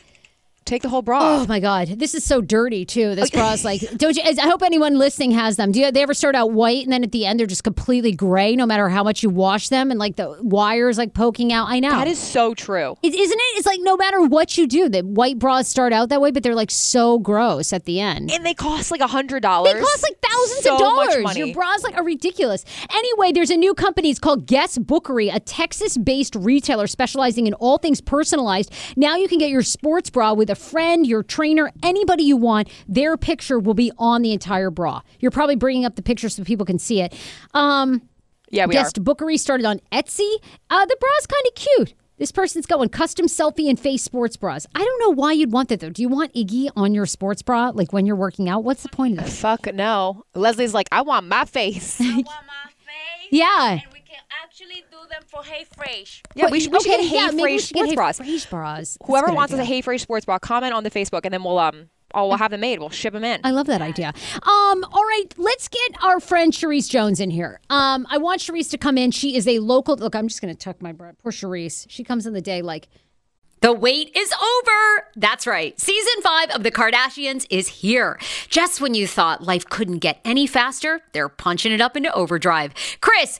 Take the whole bra. Oh my god, this is so dirty too. This bra is like, don't you? I hope anyone listening has them. Do you, they ever start out white and then at the end they're just completely gray, no matter how much you wash them, and like the wires like poking out? I know That is so true. Isn't it? It's like no matter what you do, the white bras start out that way, but they're like so gross at the end. And they cost like a hundred dollars. They cost like thousands so of dollars. Much money. Your bras like are ridiculous. Anyway, there's a new company. It's called Guest Bookery, a Texas-based retailer specializing in all things personalized. Now you can get your sports bra with a friend, your trainer, anybody you want. Their picture will be on the entire bra. You're probably bringing up the picture so people can see it. Um, yeah, we Guest Bookery started on Etsy. Uh, the bra's kind of cute. This person's going custom selfie and face sports bras. I don't know why you'd want that though. Do you want Iggy on your sports bra, like when you're working out? What's the point of are. this? Fuck no. Leslie's like, I want my face. I want my face. Yeah. And we can actually do them for Hey Fresh. Yeah, we should, we should okay, get Hey yeah, maybe we Fresh should get sports Hey bras. Fresh bras. That's a Whoever good wants us a idea. HeyFrase sports bra, comment on the Facebook, and then we'll um, oh, we'll have them made. We'll ship them in. I love that idea. Um, all right, let's get our friend Charis Jones in here. Um, I want Charis to come in. She is a local. Look, I'm just going to tuck my breath. Poor Charis. She comes in the day like The wait is over. That's right. Season five of The Kardashians is here. Just when you thought life couldn't get any faster, they're punching it up into overdrive. Kris,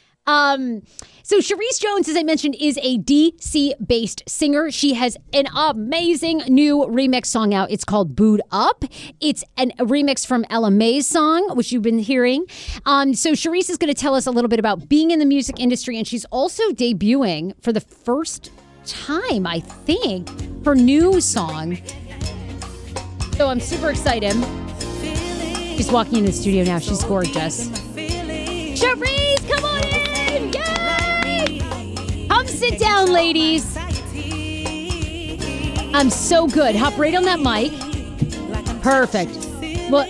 Um, so Charis Jones, as I mentioned, is a DC based singer. She has an amazing new remix song out. It's called Boo'd Up. It's an, a remix from Ella Mai's song, which you've been hearing. Um, so Charis is going to tell us a little bit about being in the music industry, and she's also debuting for the first time, I think, her new song. So I'm super excited. She's walking in the studio now. She's gorgeous. Charis, come sit down, ladies. I'm so good. Hop right on that mic. Perfect. Well,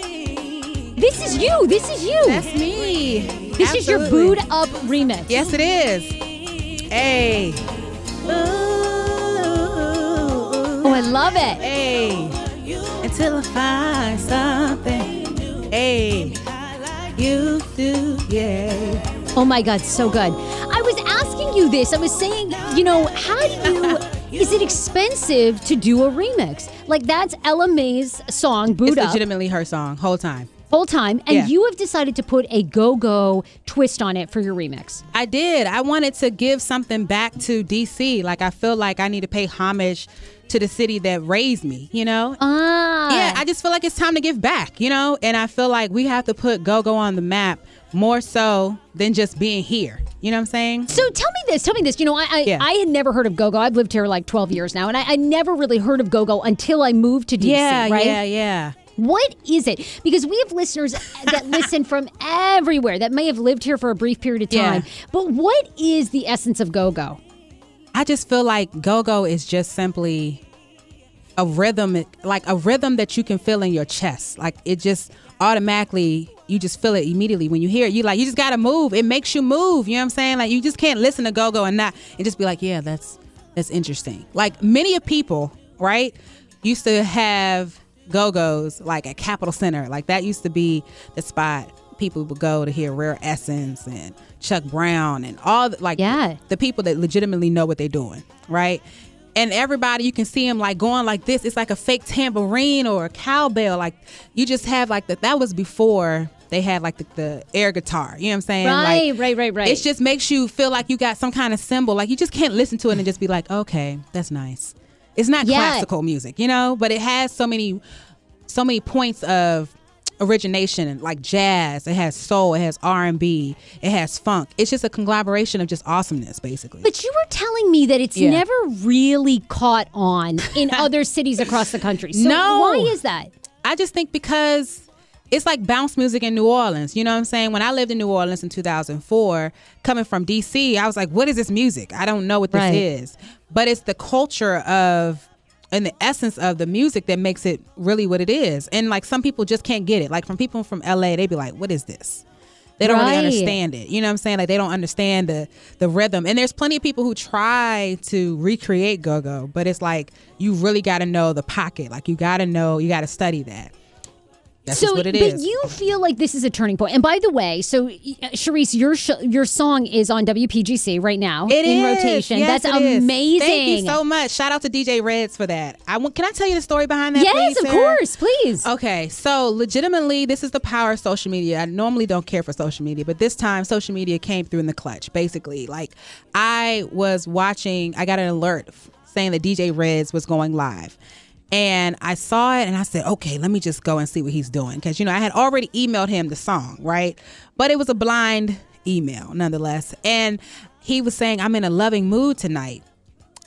this is you. This is you. That's me. This is your Absolutely. Boo'd Up remix. Yes, it is. Hey. Oh, I love it. Hey. Until I find something. Hey. You do, yeah. Oh my God, so good. I was asking you this. I was saying, you know, how do you. Is it expensive to do a remix? Like that's Ella Mai's song, Boot It's Up, legitimately her song, whole time. whole time, and Yeah. you have decided to put a go-go twist on it for your remix. I did. I wanted to give something back to DC. Like I feel like I need to pay homage to the city that raised me, you know? Ah. Yeah, I just feel like it's time to give back, you know? And I feel like we have to put Go Go on the map more so than just being here. You know what I'm saying? So tell me this. Tell me this. You know, I I, Yeah. I had never heard of GoGo. I've lived here like 12 years now, and I, I never really heard of GoGo until I moved to DC. yeah, right? yeah, yeah. What is it? Because we have listeners that listen from everywhere that may have lived here for a brief period of Yeah. time. But what is the essence of go go? I just feel like go-go is just simply a rhythm like a rhythm that you can feel in your chest. Like it just automatically you just feel it immediately when you hear it. You like you just gotta move. It makes you move. You know what I'm saying? Like you just can't listen to go-go and not and just be like, yeah, that's that's interesting. Like many of people, right, used to have go-go's like at Capital Center. Like that used to be the spot people would go to hear Rare Essence and Chuck Brown and all the, like Yeah. the people that legitimately know what they're doing, right? And everybody, you can see them like going like this. It's like a fake tambourine or a cowbell. Like you just have like that. That was before they had like the, the air guitar. You know what I'm saying? Right, Like, right, right, right. It just makes you feel like you got some kind of symbol. Like you just can't listen to it and just be like, okay, that's nice. It's not Yeah. classical music, you know, but it has so many, so many points of origination like jazz it has soul it has r&b it has funk it's just a conglomeration of just awesomeness basically But you were telling me that it's Yeah. never really caught on in other cities across the country. So No. why is that? I just think because it's like bounce music in New Orleans. You know what I'm saying? When I lived in New Orleans in 2004, coming from DC, I was like, what is this music? I don't know what this Right. is. But it's the culture of and the essence of the music that makes it really what it is. And like some people just can't get it. Like from people from LA, they'd be like, what is this? They don't really understand it. You know what I'm saying? Like they don't understand the the rhythm. And there's plenty of people who try to recreate go-go, but it's like you really got to know the pocket. Like you got to know, you got to study that. That's so, what it but is. you feel like this is a turning point. And by the way, so uh, Charis, your sh- your song is on WPGC right now It in is. rotation. Yes, That's it is. amazing. Thank you so much. Shout out to DJ Reds for that. I can I tell you the story behind that? Yes, please, of Sarah? course, please. Okay, so legitimately, this is the power of social media. I normally don't care for social media, but this time, social media came through in the clutch. Basically, like I was watching, I got an alert saying that DJ Reds was going live. And I saw it and I said, okay, let me just go and see what he's doing. Because, you know, I had already emailed him the song, right? But it was a blind email nonetheless. And he was saying, I'm in a loving mood tonight.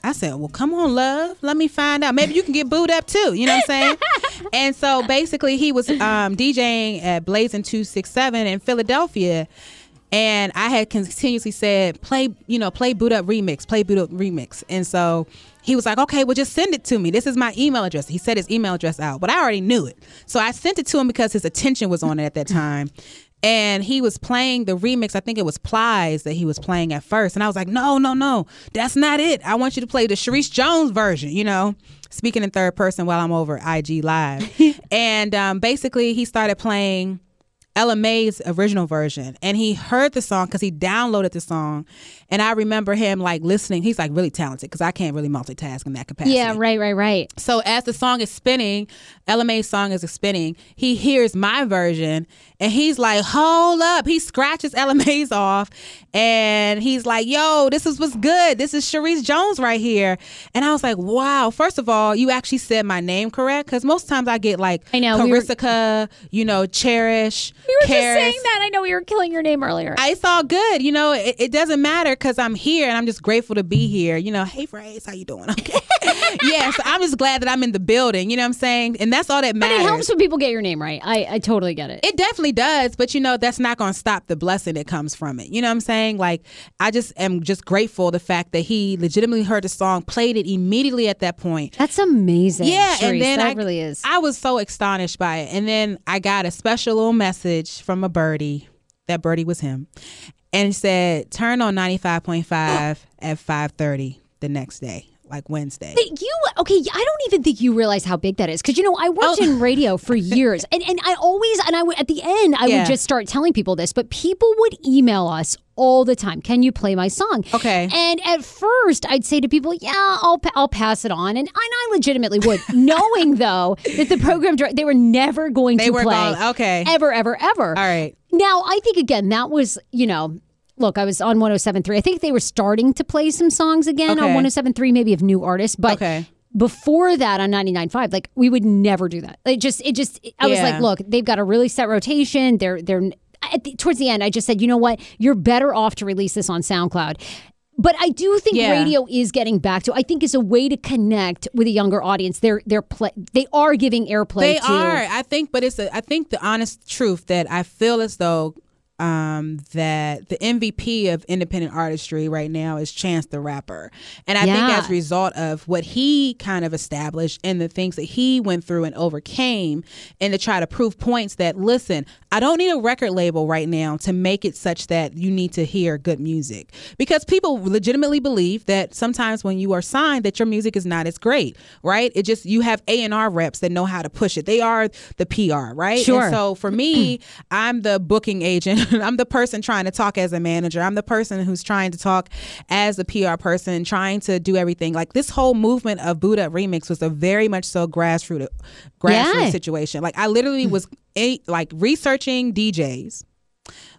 I said, well, come on, love. Let me find out. Maybe you can get booed up too. You know what I'm saying? and so basically, he was um, DJing at Blazing 267 in Philadelphia. And I had continuously said, play, you know, play Boo'd Up remix, play Boo'd Up remix. And so he was like, okay, well, just send it to me. This is my email address. He said his email address out, but I already knew it. So I sent it to him because his attention was on it at that time. And he was playing the remix. I think it was Plies that he was playing at first. And I was like, no, no, no, that's not it. I want you to play the Charis Jones version, you know, speaking in third person while I'm over IG Live. and um, basically, he started playing Ella Mai's original version and he heard the song because he downloaded the song and I remember him like listening he's like really talented because I can't really multitask in that capacity Yeah, right, right, right. so as the song is spinning Ella Mai's song is spinning he hears my version and he's like hold up he scratches Ella Mai's off and he's like yo this is what's good this is Charis Jones right here and I was like wow first of all you actually said my name correct because most times I get like I know, we were- Carissa, you know Cherish We were Karis. just saying that. I know we were killing your name earlier. I- It's all good, you know. It, it doesn't matter because I'm here and I'm just grateful to be mm-hmm. here. You know, hey, Frase, how you doing? Okay, yeah. So I'm just glad that I'm in the building. You know what I'm saying? And that's all that but matters. it helps when people get your name right. I, I totally get it. It definitely does, but you know that's not going to stop the blessing that comes from it. You know what I'm saying? Like I just am just grateful the fact that he legitimately heard the song, played it immediately at that point. That's amazing. Yeah, Charis, and then I really is. I was so astonished by it, and then I got a special little message from a birdie. That birdie was him, and said, "Turn on ninety five point five at five thirty the next day, like Wednesday." But you okay? I don't even think you realize how big that is because you know I worked Oh. in radio for years, and and I always and I would at the end I Yeah. would just start telling people this, but people would email us all the time. Can you play my song? Okay. And at first I'd say to people, Yeah, I'll I'll pass it on, and, and I legitimately would, knowing though that the program they were never going They to were play. going- okay. Ever, ever, ever. All right. Now, I think again that was, you know, look, I was on 107.3. I think they were starting to play some songs again on Okay. 107.3, maybe of new artists, but Okay. before that on 99.5, like we would never do that. It just, it just, I was like, look, they've got a really set rotation. They're, they're, at the, towards the end, I just said, you know what? You're better off to release this on SoundCloud. But I do think Yeah. radio is getting back to. I think is a way to connect with a younger audience. They're they're play, they are giving airplay. They to, are. I think, but it's. A, I think the honest truth that I feel as though um, that the MVP of independent artistry right now is Chance the Rapper, and I Yeah. think as a result of what he kind of established and the things that he went through and overcame, and to try to prove points that listen, I don't need a record label right now to make it such that you need to hear good music because people legitimately believe that sometimes when you are signed that your music is not as great, right? It just you have A and R reps that know how to push it. They are the PR, right? Sure. And so for me, I'm the booking agent. I'm the person trying to talk as a manager. I'm the person who's trying to talk as a PR person, trying to do everything. Like this whole movement of Up Remix was a very much so grassroots grassroots Yeah. situation. Like I literally was a, like researching DJs,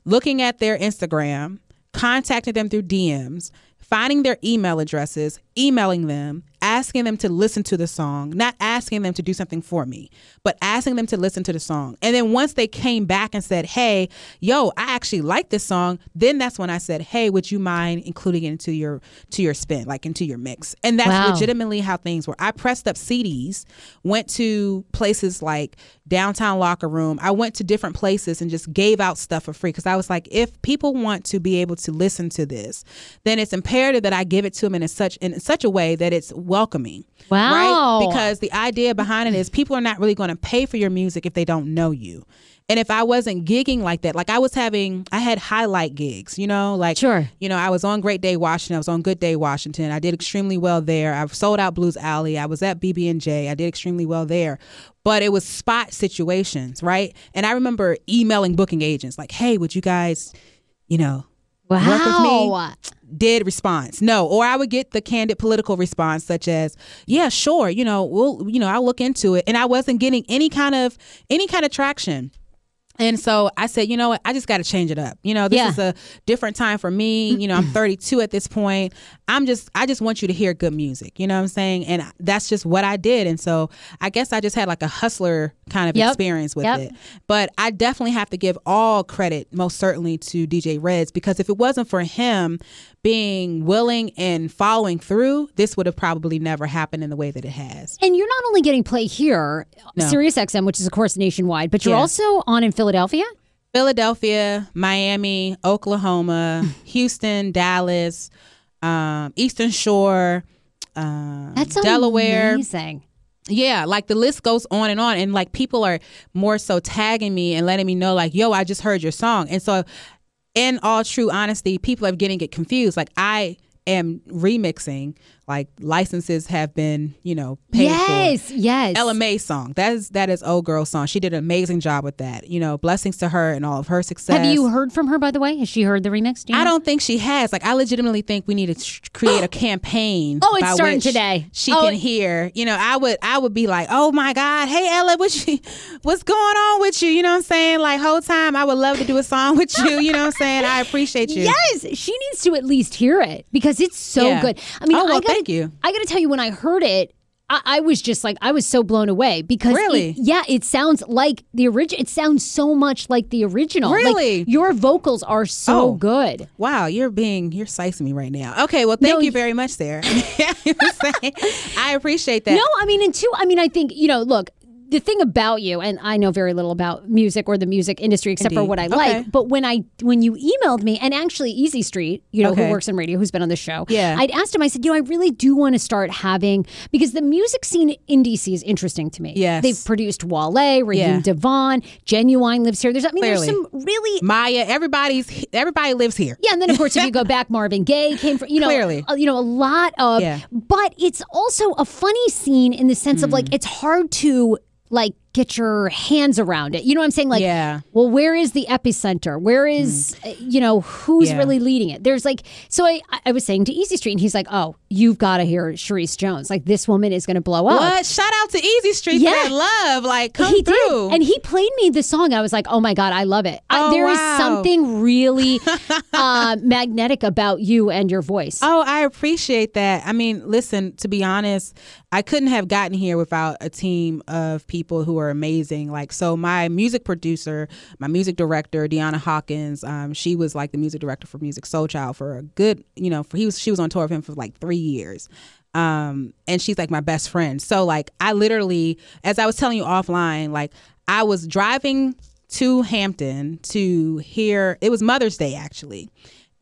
looking at their Instagram, contacting them through DMs, finding their email addresses, emailing them, asking them to listen to the song, not asking them to do something for me, but asking them to listen to the song. And then once they came back and said, "Hey, yo, I actually like this song," then that's when I said, "Hey, would you mind including it into your to your spin, like into your mix?" And that's Wow. legitimately how things were. I pressed up CDs, went to places like downtown locker room. I went to different places and just gave out stuff for free because I was like, if people want to be able to listen to this, then it's imperative that I give it to them in a such in such a way that it's welcoming. Wow. Right? Because the idea behind it is people are not really going to pay for your music if they don't know you. And if I wasn't gigging like that, like I was having, I had highlight gigs, you know, like, Sure. you know, I was on Great Day Washington, I was on Good Day Washington, I did extremely well there. I've sold out Blues Alley, I was at BB and J, I did extremely well there. But it was spot situations, right? And I remember emailing booking agents like, "Hey, would you guys, you know, work with me?" Wow. did response no or i would get the candid political response such as yeah sure you know we'll you know i'll look into it and i wasn't getting any kind of any kind of traction and so I said, you know what? I just got to change it up. You know, this Yeah. is a different time for me. You know, I'm 32 at this point. I'm just, I just want you to hear good music. You know what I'm saying? And that's just what I did. And so I guess I just had like a hustler kind of Yep. experience with Yep. it. But I definitely have to give all credit, most certainly, to DJ Reds because if it wasn't for him being willing and following through, this would have probably never happened in the way that it has. And you're not only getting play here, No. Sirius XM, which is of course nationwide, but you're Yeah. also on in Philadelphia. Philadelphia, Philadelphia, Miami, Oklahoma, Houston, Dallas, um, Eastern Shore, um, That's Delaware. amazing. Yeah, like the list goes on and on, and like people are more so tagging me and letting me know, like, "Yo, I just heard your song," and so, in all true honesty, people are getting it confused. Like I am remixing, like licenses have been, you know, paid Yes, for. yes. Ella Mai song. That is that is old girl song. She did an amazing job with that. You know, blessings to her and all of her success. Have you heard from her, by the way? Has she heard the remix? Do you I know? don't think she has. Like, I legitimately think we need to create a campaign. Oh, it's starting today. She Oh, can hear. You know, I would, I would be like, oh my God, hey Ella, what you, what's going on with you? You know what I'm saying? Like, whole time, I would love to do a song with you. You know what I'm saying? I appreciate you. Yes, she needs to at least hear it because it's so Yeah. good. I mean, Oh, well, I thank you. I got to tell you, when I heard it, I, I was just like, I was so blown away because, it- Really? yeah, it sounds like the original. It sounds so much like the original. Like, Really? your vocals are so Oh. good. Wow, you're being you're slicing me right now. Okay, well, thank No, you very much, Sarah. I appreciate that. No, I mean, and two, I mean, I think, you know, look, the thing about you, and I know very little about music or the music industry except for what I Okay. like. But when I when you emailed me, and actually Easy Street, you know, who works in radio, who's been on the show, Yeah. I'd asked him. I said, you know, I really do want to start having because the music scene in DC is interesting to me. Yes. they've produced Wale, Raheem Yeah. Devon, Genuine lives here. There's, I mean, Clearly. there's some really Maya, everybody's everybody lives here. yeah, and then of course if you go back, Marvin Gaye came from you know Clearly. uh, you know a lot of, Yeah. but it's also a funny scene in the sense of Hmm. like it's hard to like get your hands around it. You know what I'm saying? Like, Yeah. Well, where is the epicenter? Where is uh, you know who's Yeah. really leading it? There's like so I I was saying to Easy Street, and he's like, oh, you've got to hear Charis Jones. Like this woman is going to blow up. What? Shout out to Easy Street Yeah. for that love. Like, come he through. did, and he played me the song. I was like, "Oh my god, I love it." I- Oh, there is wow. something really uh, magnetic about you and your voice. Oh, I appreciate that. I mean, listen, to be honest, I couldn't have gotten here without a team of people who are were amazing. Like so, my music producer, my music director, Deanna Hawkins, um, she was like the music director for Musiq Soulchild for a good, you know, for he was she was on tour with him for like three years. Um, and she's like my best friend. So like I literally, as I was telling you offline, like I was driving to Hampton to hear it was Mother's Day actually.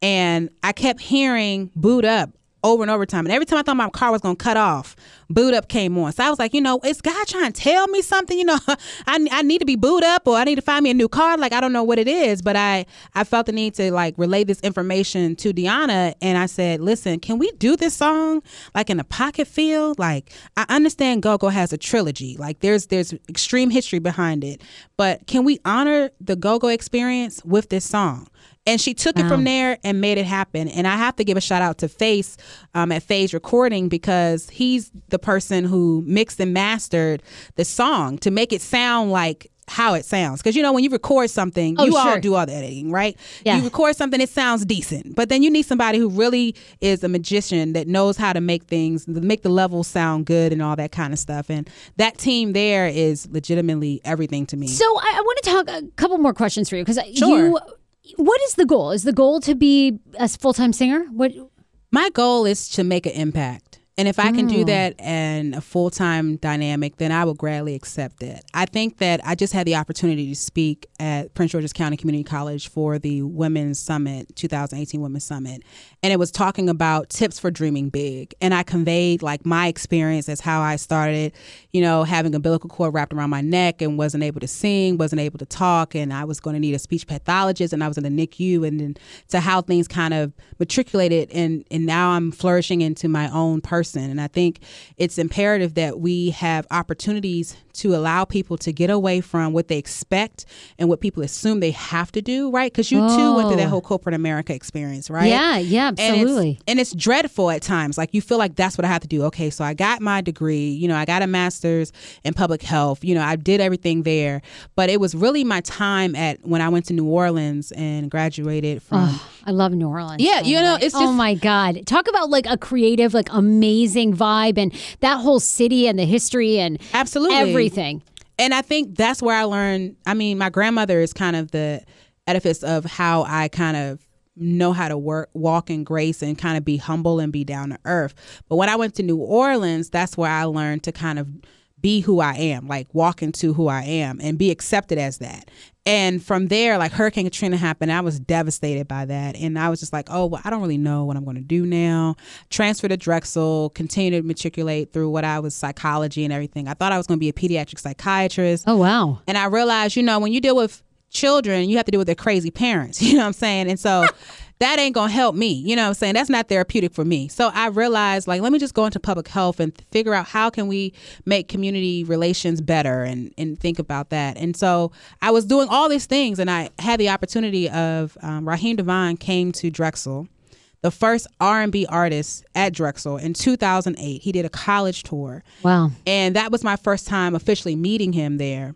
And I kept hearing Boo'd Up over and over time. And every time I thought my car was gonna cut off, Boo'd Up came on. So I was like, you know, is God trying to tell me something? You know, I, I need to be boot up or I need to find me a new car. Like I don't know what it is, but I I felt the need to like relay this information to Deanna, and I said, listen, can we do this song like in a pocket feel? Like I understand Go Go has a trilogy, like there's there's extreme history behind it, but can we honor the Go Go experience with this song? And she took it from there and made it happen. And I have to give a shout out to Face um, at Phase Recording because he's the person who mixed and mastered the song to make it sound like how it sounds. Because you know, when you record something, Oh, you all do all the editing, right? Yeah. You record something, it sounds decent. But then you need somebody who really is a magician that knows how to make things, make the levels sound good and all that kind of stuff. And that team there is legitimately everything to me. So I, I want to talk a couple more questions for you because Sure. you. What is the goal? Is the goal to be a full time singer? What? My goal is to make an impact. And if I can do Mm. that in a full time dynamic, then I will gladly accept it. I think that I just had the opportunity to speak at Prince George's County Community College for the Women's Summit, 2018 Women's Summit. And it was talking about tips for dreaming big. And I conveyed like my experience as how I started, you know, having umbilical cord wrapped around my neck and wasn't able to sing, wasn't able to talk, and I was going to need a speech pathologist and I was in the NICU and then to how things kind of matriculated and and now I'm flourishing into my own person. And I think it's imperative that we have opportunities to allow people to get away from what they expect and what people assume they have to do, right? Because you too went through that Oh. whole corporate America experience, right? Yeah, yeah, And it's- absolutely. And it's, dreadful at times. Like you feel like that's what I have to do. Okay, so I got my degree, you know, I got a master's in public health, you know, I did everything there. But it was really my time at when I went to New Orleans and graduated from Oh, I love New Orleans. Yeah, you know, it's oh my god, talk about like a creative, like amazing vibe, and that whole city and the history and absolutely everything. And I think that's where I learned. I mean, my grandmother is kind of the edifice of how I kind of know how to work, walk in grace, and kind of be humble and be down to earth. But when I went to New Orleans, that's where I learned to kind of be who I am, like walk into who I am and be accepted as that. And from there, like Hurricane Katrina happened, I was devastated by that. And I was just like, oh, well, I don't really know what I'm going to do now. Transfer to Drexel, continue to matriculate through what I was psychology and everything. I thought I was going to be a pediatric psychiatrist. Oh, wow. And I realized, you know, when you deal with children, you have to deal with their crazy parents. You know what I'm saying? And so that ain't gonna help me. You know what I'm saying? That's not therapeutic for me. So I realized like let me just go into public health and figure out how can we make community relations better and and think about that. And so I was doing all these things and I had the opportunity of um, Raheem DeVaughn came to Drexel the first R&B artist at Drexel in 2008. He did a college tour. Wow. And that was my first time officially meeting him there.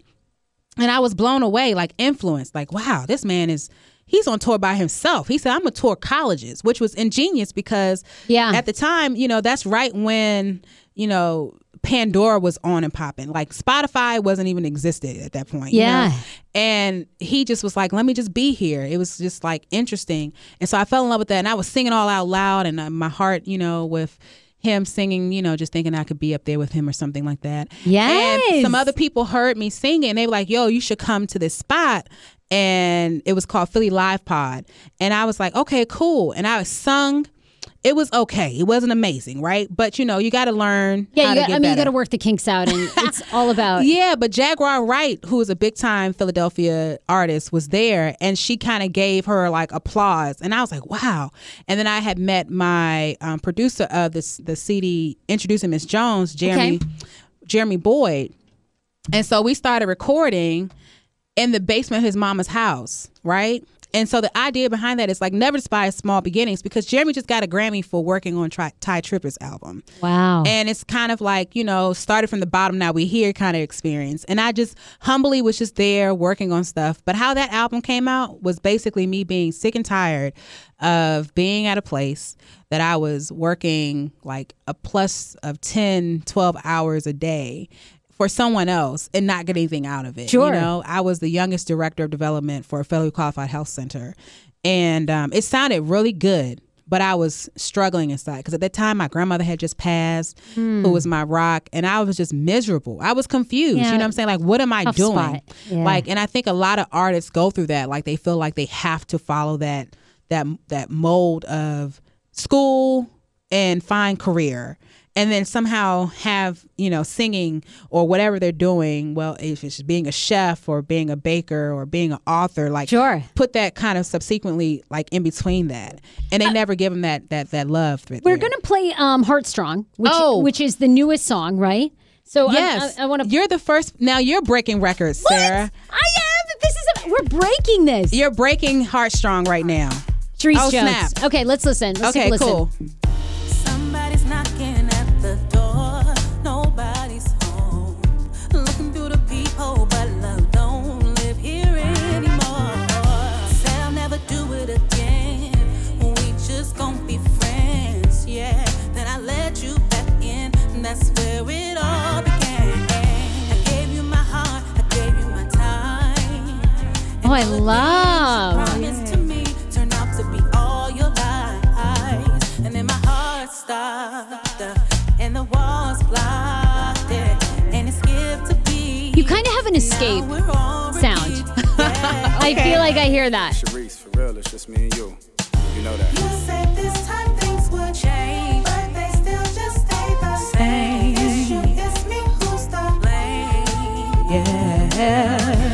And I was blown away, like influenced, like, wow, this man is he's on tour by himself. He said, I'm gonna tour colleges, which was ingenious because yeah. at the time, you know, that's right when, you know, Pandora was on and popping. Like Spotify wasn't even existed at that point. you Yeah. know? And he just was like, let me just be here. It was just like interesting. And so I fell in love with that. And I was singing all out loud and uh, my heart, you know, with him singing, you know, just thinking I could be up there with him or something like that. Yeah. And some other people heard me singing. And they were like, yo, you should come to this spot. And it was called Philly Live Pod. And I was like, okay, cool. And I was sung. It was okay. It wasn't amazing, right? But you know, you got to learn. Yeah, how you to got, get I mean, you got to work the kinks out, and it's all about. Yeah, but Jaguar Wright, who is a big time Philadelphia artist, was there and she kind of gave her like applause. And I was like, wow. And then I had met my um, producer of this the CD introducing Miss Jones, Jeremy Jeremy Boyd. And so we started recording in the basement of his mama's house, right? And so the idea behind that is like never despise small beginnings because Jeremy just got a Grammy for working on Tri- Ty Tripper's album. Wow. And it's kind of like, you know, started from the bottom, now we here kind of experience. And I just humbly was just there working on stuff. But how that album came out was basically me being sick and tired of being at a place that I was working like a plus of 10, 12 hours a day for someone else and not get anything out of it. Sure. You know, I was the youngest director of development for a federally qualified health center, and um, it sounded really good. But I was struggling inside because at that time my grandmother had just passed, who was my rock, and I was just miserable. I was confused. Yeah. You know what I'm saying? Like, what am I Tough doing? Yeah. Like, and I think a lot of artists go through that. Like, they feel like they have to follow that that that mold of school and find career and then somehow have you know singing or whatever they're doing well if it's being a chef or being a baker or being an author like Sure. put that kind of subsequently like in between that and they never give them that that that love right Uh, We're there. gonna play um, "Heartstrong," which Oh. which is the newest song, right? So I- yes I, want to. you're the first now you're breaking records sarah I am. This is. A, we're breaking this. you're breaking heartstrong right now Therese oh, Jones. snap. Okay, let's listen. Let's take okay a listen. cool Oh, skipped a beat. You kind of have an escape sound. I feel like I hear that. Sharice, for real, it's just me and you. You know that. You said this time things would change, but they still just stay the same. It's you, it's me who's to blame. yeah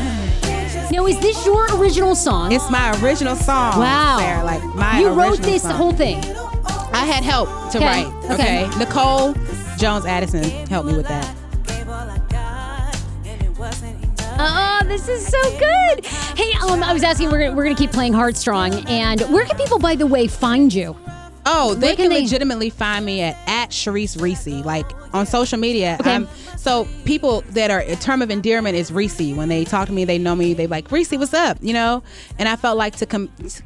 Now, is this your original song? it's my original song Wow. Sarah, like my you wrote this song. whole thing. I had help to Okay, write. okay. Okay. Nicole Jones Addison helped me with that. Gave all I got, and it wasn't enough. Oh, this is so good. Hey, um, I was asking, we're gonna, we're gonna keep playing Heartstrong, and where can people, by the way, find you? Oh, they can can they- legitimately find me at at Charis Reese, like on social media. Okay. I'm- so people that are a term of endearment is Reese. When they talk to me, they know me. They like Reese, what's up? You know. And I felt like to come, to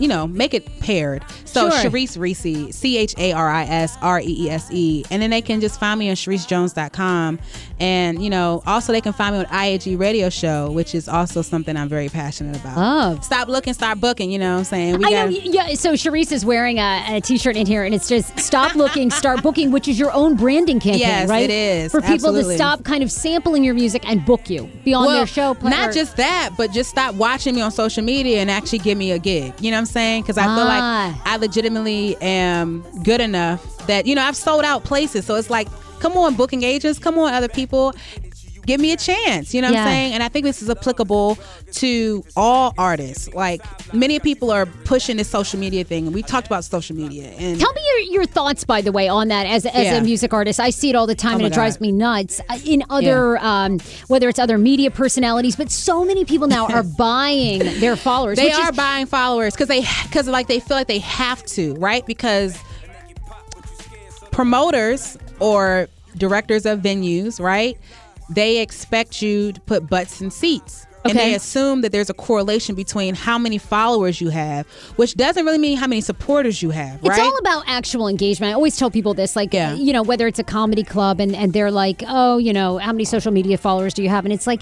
you know, make it paired. So Sure. Charis Reese, C H A R I S R E E S E, and then they can just find me on CharisJones.com, and you know, also they can find me on IAG Radio Show, which is also something I'm very passionate about. Oh. Stop looking, start booking. You know what I'm saying? We I gotta- y- yeah. So Charis is wearing a, a t-shirt in here, and it's just "Stop looking, start booking," which is your own branding campaign, Yes, right? it is. for people Absolutely. to stop kind of sampling your music and book you, be on their show. play- Not or- just that, but just stop watching me on social media and actually give me a gig. You know what I'm saying? Because I feel Ah. like I legitimately am good enough that you know I've sold out places. So it's like, come on, booking agents, come on, other people. Give me a chance, you know what Yeah. I'm saying? And I think this is applicable to all artists. Like many people are pushing this social media thing, and we talked about social media. And Tell me your, your thoughts, by the way, on that as, as Yeah. a music artist. I see it all the time, Oh and it drives me nuts. Uh, In other, um, whether it's other media personalities, but so many people now are buying their followers. They which are is, buying followers because they because like they feel like they have to, right? Because promoters or directors of venues, right? They expect you to put butts in seats. And they assume that there's a correlation between how many followers you have, which doesn't really mean how many supporters you have, It's all about actual engagement. I always tell people this, like, Yeah. you know, whether it's a comedy club and, and they're like, oh, you know, how many social media followers do you have? And it's like,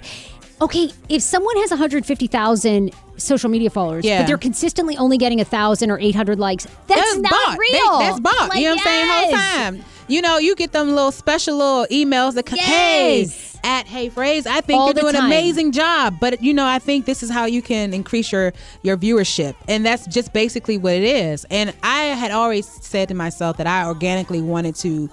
okay, if someone has 150,000 social media followers, Yeah. but they're consistently only getting a thousand or 800 likes, that's, not bought. They- real. that's bought. Like, you know what I'm saying? Whole time. You know, you get them little special little emails that come, hey, at HeyFrase, I think All you're doing an amazing job. But you know, I think this is how you can increase your your viewership. And that's just basically what it is. And I had always said to myself that I organically wanted to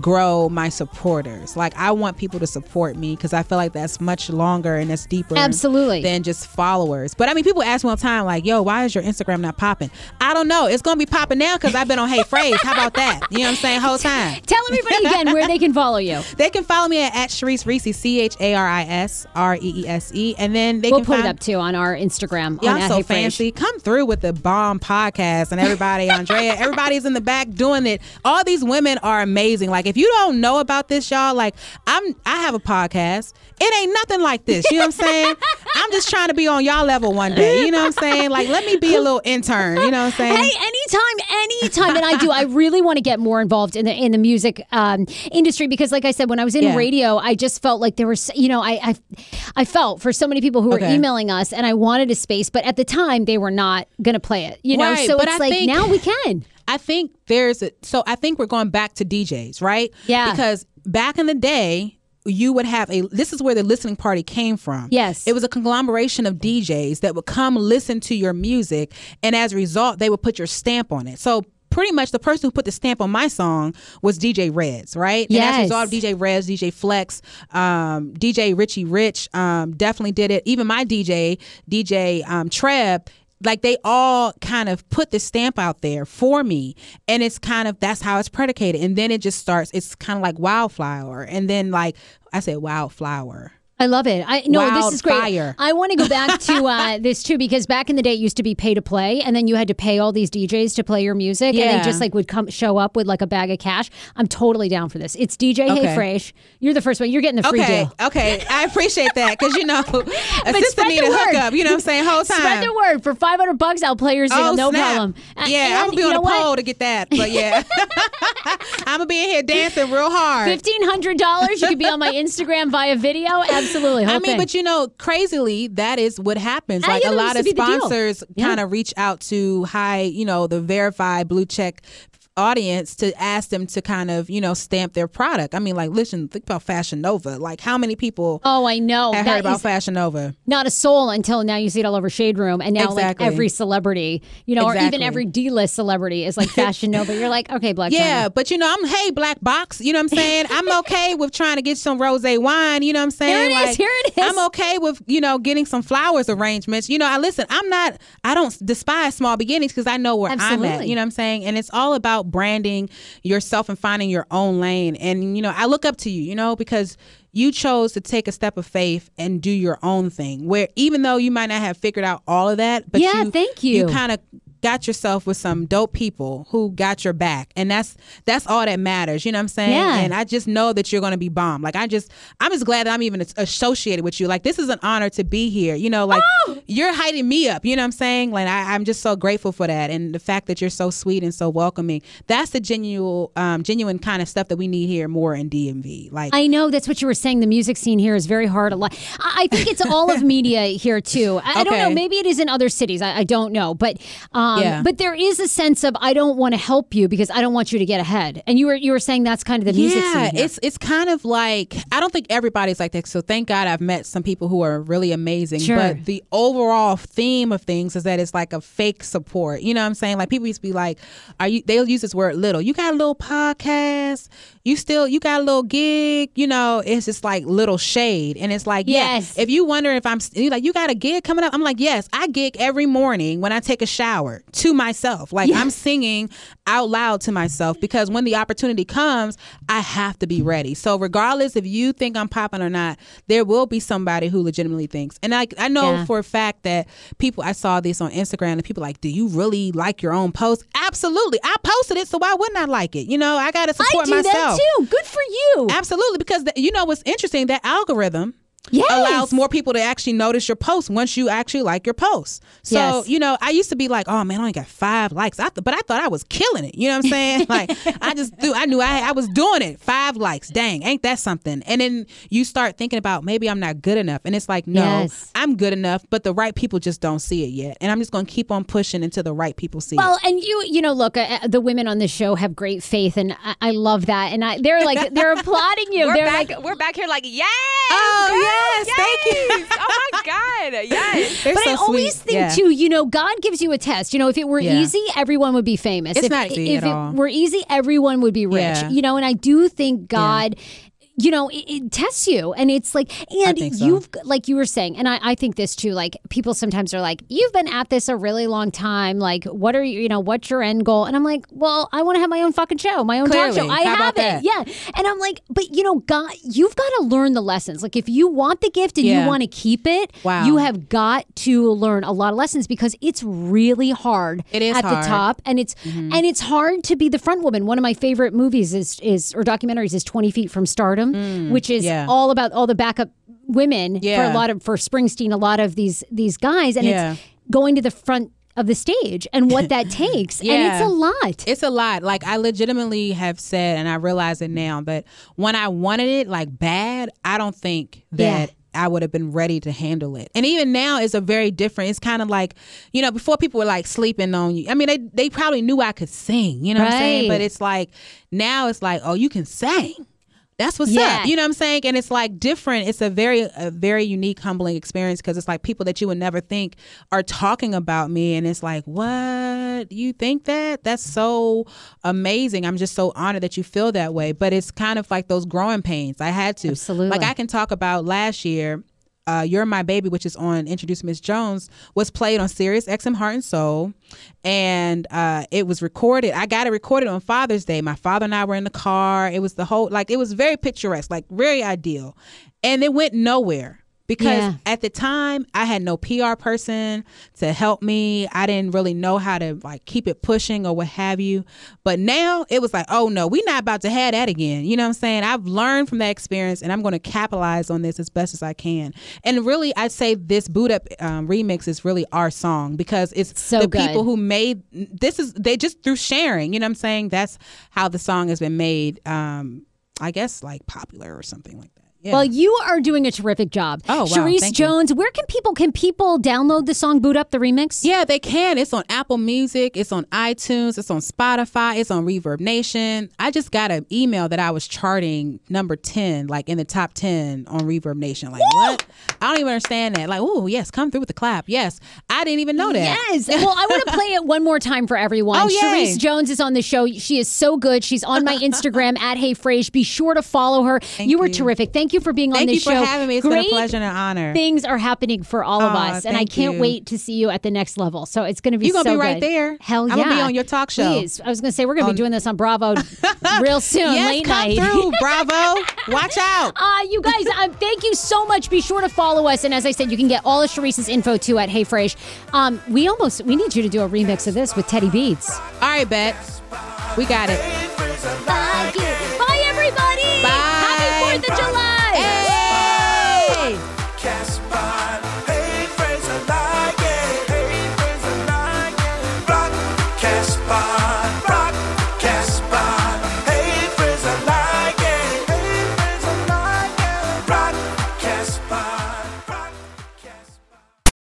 grow my supporters. Like I want people to support me because I feel like that's much longer and that's deeper Absolutely. than just followers. But I mean people ask me all the time, like, yo, why is your Instagram not popping? I don't know. It's gonna be popping now because I've been on HeyFrase. How about that? You know what I'm saying? Whole time. Tell everybody again where they can follow you. They can follow me at, at Charis Reese, C H A R I S R E E S E. And then they can we'll can put find it up too on our Instagram. Y'all so HeyFrase. fancy. Come through with the bomb podcast and everybody, Andrea, everybody's in the back doing it. All these women are amazing. Like if you don't know about this, y'all, like I'm I have a podcast. It ain't nothing like this. You know what I'm saying? I'm just trying to be on y'all level one day. You know what I'm saying? Like let me be a little intern. You know what I'm saying? Hey, anytime, anytime, and I do. I really want to get more involved in the in the music um, industry because, like I said, when I was in Yeah. radio, I just felt like there was, you know, I, I, I felt for so many people who were Okay. emailing us, and I wanted a space, but at the time they were not going to play it. You know, Right, so but it's I like now we can. I think there's a, so I think we're going back to DJs, right? Yeah. Because back in the day, you would have a this is where the listening party came from. Yes. It was a conglomeration of DJs that would come listen to your music and as a result they would put your stamp on it. So pretty much the person who put the stamp on my song was DJ Reds, right? And as a Yes. result, DJ Reds, DJ Flex, um, DJ Richie Rich um, definitely did it. Even my DJ, DJ um, Treb, like they all kind of put the stamp out there for me. And it's kind of that's how it's predicated. And then it just starts, it's kind of like wildflower. And then like I said wildflower. I love it. I no, this is great. Wildfire. I want to go back to uh, this too because back in the day it used to be pay to play, and then you had to pay all these DJs to play your music, and Yeah. they just like would come show up with like a bag of cash. I'm totally down for this. It's DJ Okay. HeyFrase. You're the first one. You're getting the free okay, deal. okay. I appreciate that because you know, assistant spread need the a word. hookup. You know what I'm saying? Whole time. Spread the word for 500 bucks. I'll play your single, Oh, no snap. problem. Yeah, I'm and gonna be you on know a what? pole to get that. But yeah, I'm gonna be in here dancing real hard. Fifteen hundred dollars. You could be on my Instagram via video. Absolutely. I mean, thing. but you know, crazily, that is what happens. Like a lot of to be the deal. sponsors kind of reach out to high, you know, the verified blue check audience to ask them to kind of, you know, stamp their product. I mean, like, listen, think about Fashion Nova. Like, how many people oh, I know. have That heard about Fashion Nova? not a soul until now you see it all over Shade Room, and now Exactly. like every celebrity, you know, or even every D-list celebrity is like Fashion Nova. You're like, okay, Black. Yeah, China. but you know, I'm hey black box. You know what I'm saying? I'm okay with trying to get some rose wine. You know what I'm saying? Here it is, here it is. I'm okay with you know getting some flowers arrangements. You know, I listen. I'm not. I don't despise small beginnings because I know where I'm at. You know what I'm saying? And it's all about branding yourself and finding your own lane. And you know, I look up to you. You know, because you chose to take a step of faith and do your own thing. Where even though you might not have figured out all of that, but Yeah, you, thank you. You kind of got yourself with some dope people who got your back and that's that's all that matters you know what i'm saying Yeah. and i just know that you're going to be bomb like i just i'm just glad that i'm even associated with you like this is an honor to be here you know like Oh! you're hiding me up you know what i'm saying like I, i'm just so grateful for that and the fact that you're so sweet and so welcoming that's the genuine um, genuine kind of stuff that we need here more in dmv like I know that's what you were saying. The music scene here is very hard. A lot. I I think it's all of media here too. I, I don't know. Maybe it is in other cities. I, I don't know. But um, Um, yeah. but there is a sense of I don't want to help you because I don't want you to get ahead. And you were you were saying that's kind of the music yeah, scene. it's it's kind of like I don't think everybody's like that. So thank God I've met some people who are really amazing. Sure. But the overall theme of things is that it's like a fake support. You know what I'm saying? Like people used to be like, "Are you?" They'll use this word "little." You got a little podcast. You still you got a little gig. You know, it's just like little shade, and it's like, Yes. yeah. If you wonder if I'm you like, you got a gig coming up. I'm like, yes, I gig every morning when I take a shower to myself. Like I'm singing out loud to myself because when the opportunity comes, I have to be ready. So regardless if you think I'm popping or not, there will be somebody who legitimately thinks. And I I know Yeah. for a fact that people I saw this on Instagram and people like, do you really like your own post? Absolutely. I posted it, so why wouldn't I like it? You know, I got to I support myself. Good for you. Absolutely, because the, you know what's interesting? That algorithm Yes. allows more people to actually notice your post once you actually like your post. So Yes. you know, I used to be like, oh man, I only got five likes. I th- but I thought I was killing it. You know what I'm saying? like I just do. I knew I I was doing it. Five likes. Dang, ain't that something? And then you start thinking about maybe I'm not good enough, and it's like, no, Yes. I'm good enough, but the right people just don't see it yet. And I'm just gonna keep on pushing until the right people see it. Well, and you, you know, look, uh, the women on the show have great faith, and I, I love that. And I, they're like, they're applauding you. We're they're back. like, we're back here like yes. Oh, girl, yes, thank you. Oh my god, yes. They're but so I always sweet. think Yeah. too, you know, God gives you a test. You know, if it were Yeah. easy, everyone would be famous. It's if, not easy if at it all. were easy, everyone would be rich. Yeah. You know, and I do think God. You know, it, it tests you, and it's like, and so. you've like you were saying, and I, I think this too. Like people sometimes are like, "You've been at this a really long time. Like, what are you? You know, what's your end goal?" And I'm like, "Well, I want to have my own fucking show, my own talk show. I How have it, that? yeah." And I'm like, "But you know, God, you've got to learn the lessons. Like, if you want the gift and you want to keep it, Wow. you have got to learn a lot of lessons because it's really hard It is at hard. the top and it's Mm-hmm. and it's hard to be the front woman one of my favorite movies is is or documentaries is 20 feet from stardom which is Mm, yeah. all about all the backup women for a lot of for springsteen a lot of these these guys and Yeah. it's going to the front of the stage and what that takes. And it's a lot. It's a lot. Like I legitimately have said, and I realize it now, but when I wanted it like bad, I don't think that. I would have been ready to handle it. And even now it's a very different. It's kind of like, you know, before people were like sleeping on you. I mean, they they probably knew I could sing, you know what I'm saying? But it's like now it's like, oh, you can sing. That's what's Yeah. up. You know what I'm saying? And it's like different. It's a very a very unique, humbling experience because it's like people that you would never think are talking about me, and it's like, what? You think that? That's so amazing. I'm just so honored that you feel that way. But it's kind of like those growing pains. I had to. Absolutely. Like I can talk about last year. Uh, You're My Baby, which is on Introduce Miss Jones, was played on Sirius XM Heart and Soul. And uh, it was recorded. I got it recorded on Father's Day. My father and I were in the car. It was the whole, like, it was very picturesque, like, very ideal. And it went nowhere because Yeah. at the time I had no PR person to help me. I didn't really know how to like keep it pushing or what have you. But now it was like, oh no, we're not about to have that again. You know what I'm saying? I've learned from that experience and I'm going to capitalize on this as best as I can. And really, I'd say this Boo'd Up um, remix is really our song because it's So the good. people who made this is they just through sharing. You know what I'm saying? That's how the song has been made. Um, I guess like popular or something like that. Yeah. Well, you are doing a terrific job. Oh, wow. Charis Thank you. Jones, where can people can people download the song Boo'd Up the Remix? Yeah, they can. It's on Apple Music, it's on iTunes, it's on Spotify, it's on Reverb Nation. I just got an email that I was charting number 10, like in the top 10 on Reverb Nation. Like, what? I don't even understand that. Like, oh, yes, come through with the clap. Yes. I didn't even know that. Yes. well, I want to play it one more time for everyone. Oh, yay. Charis Jones is on the show. She is so good. She's on my Instagram at HeyFrase. Be sure to follow her. you were you. terrific. Thank you for being Thank on you this for show. having me. It's Great been a pleasure and an honor. Things are happening for all of us, and I can't you. wait to see you at the next level. So it's going to be you're gonna so be right good. there. Hell yeah! I'm gonna be on your talk show. Please, I was going to say we're going to On- be doing this on Bravo real soon, yes, late come night. through. Bravo. Watch out. Uh, you guys, uh, thank you so much. Be sure to follow us. And as I said, you can get all of Charis's info too at HeyFrase. Um, we almost, we need you to do a remix of this with Teddy Beats. All right, bet. We got it. You.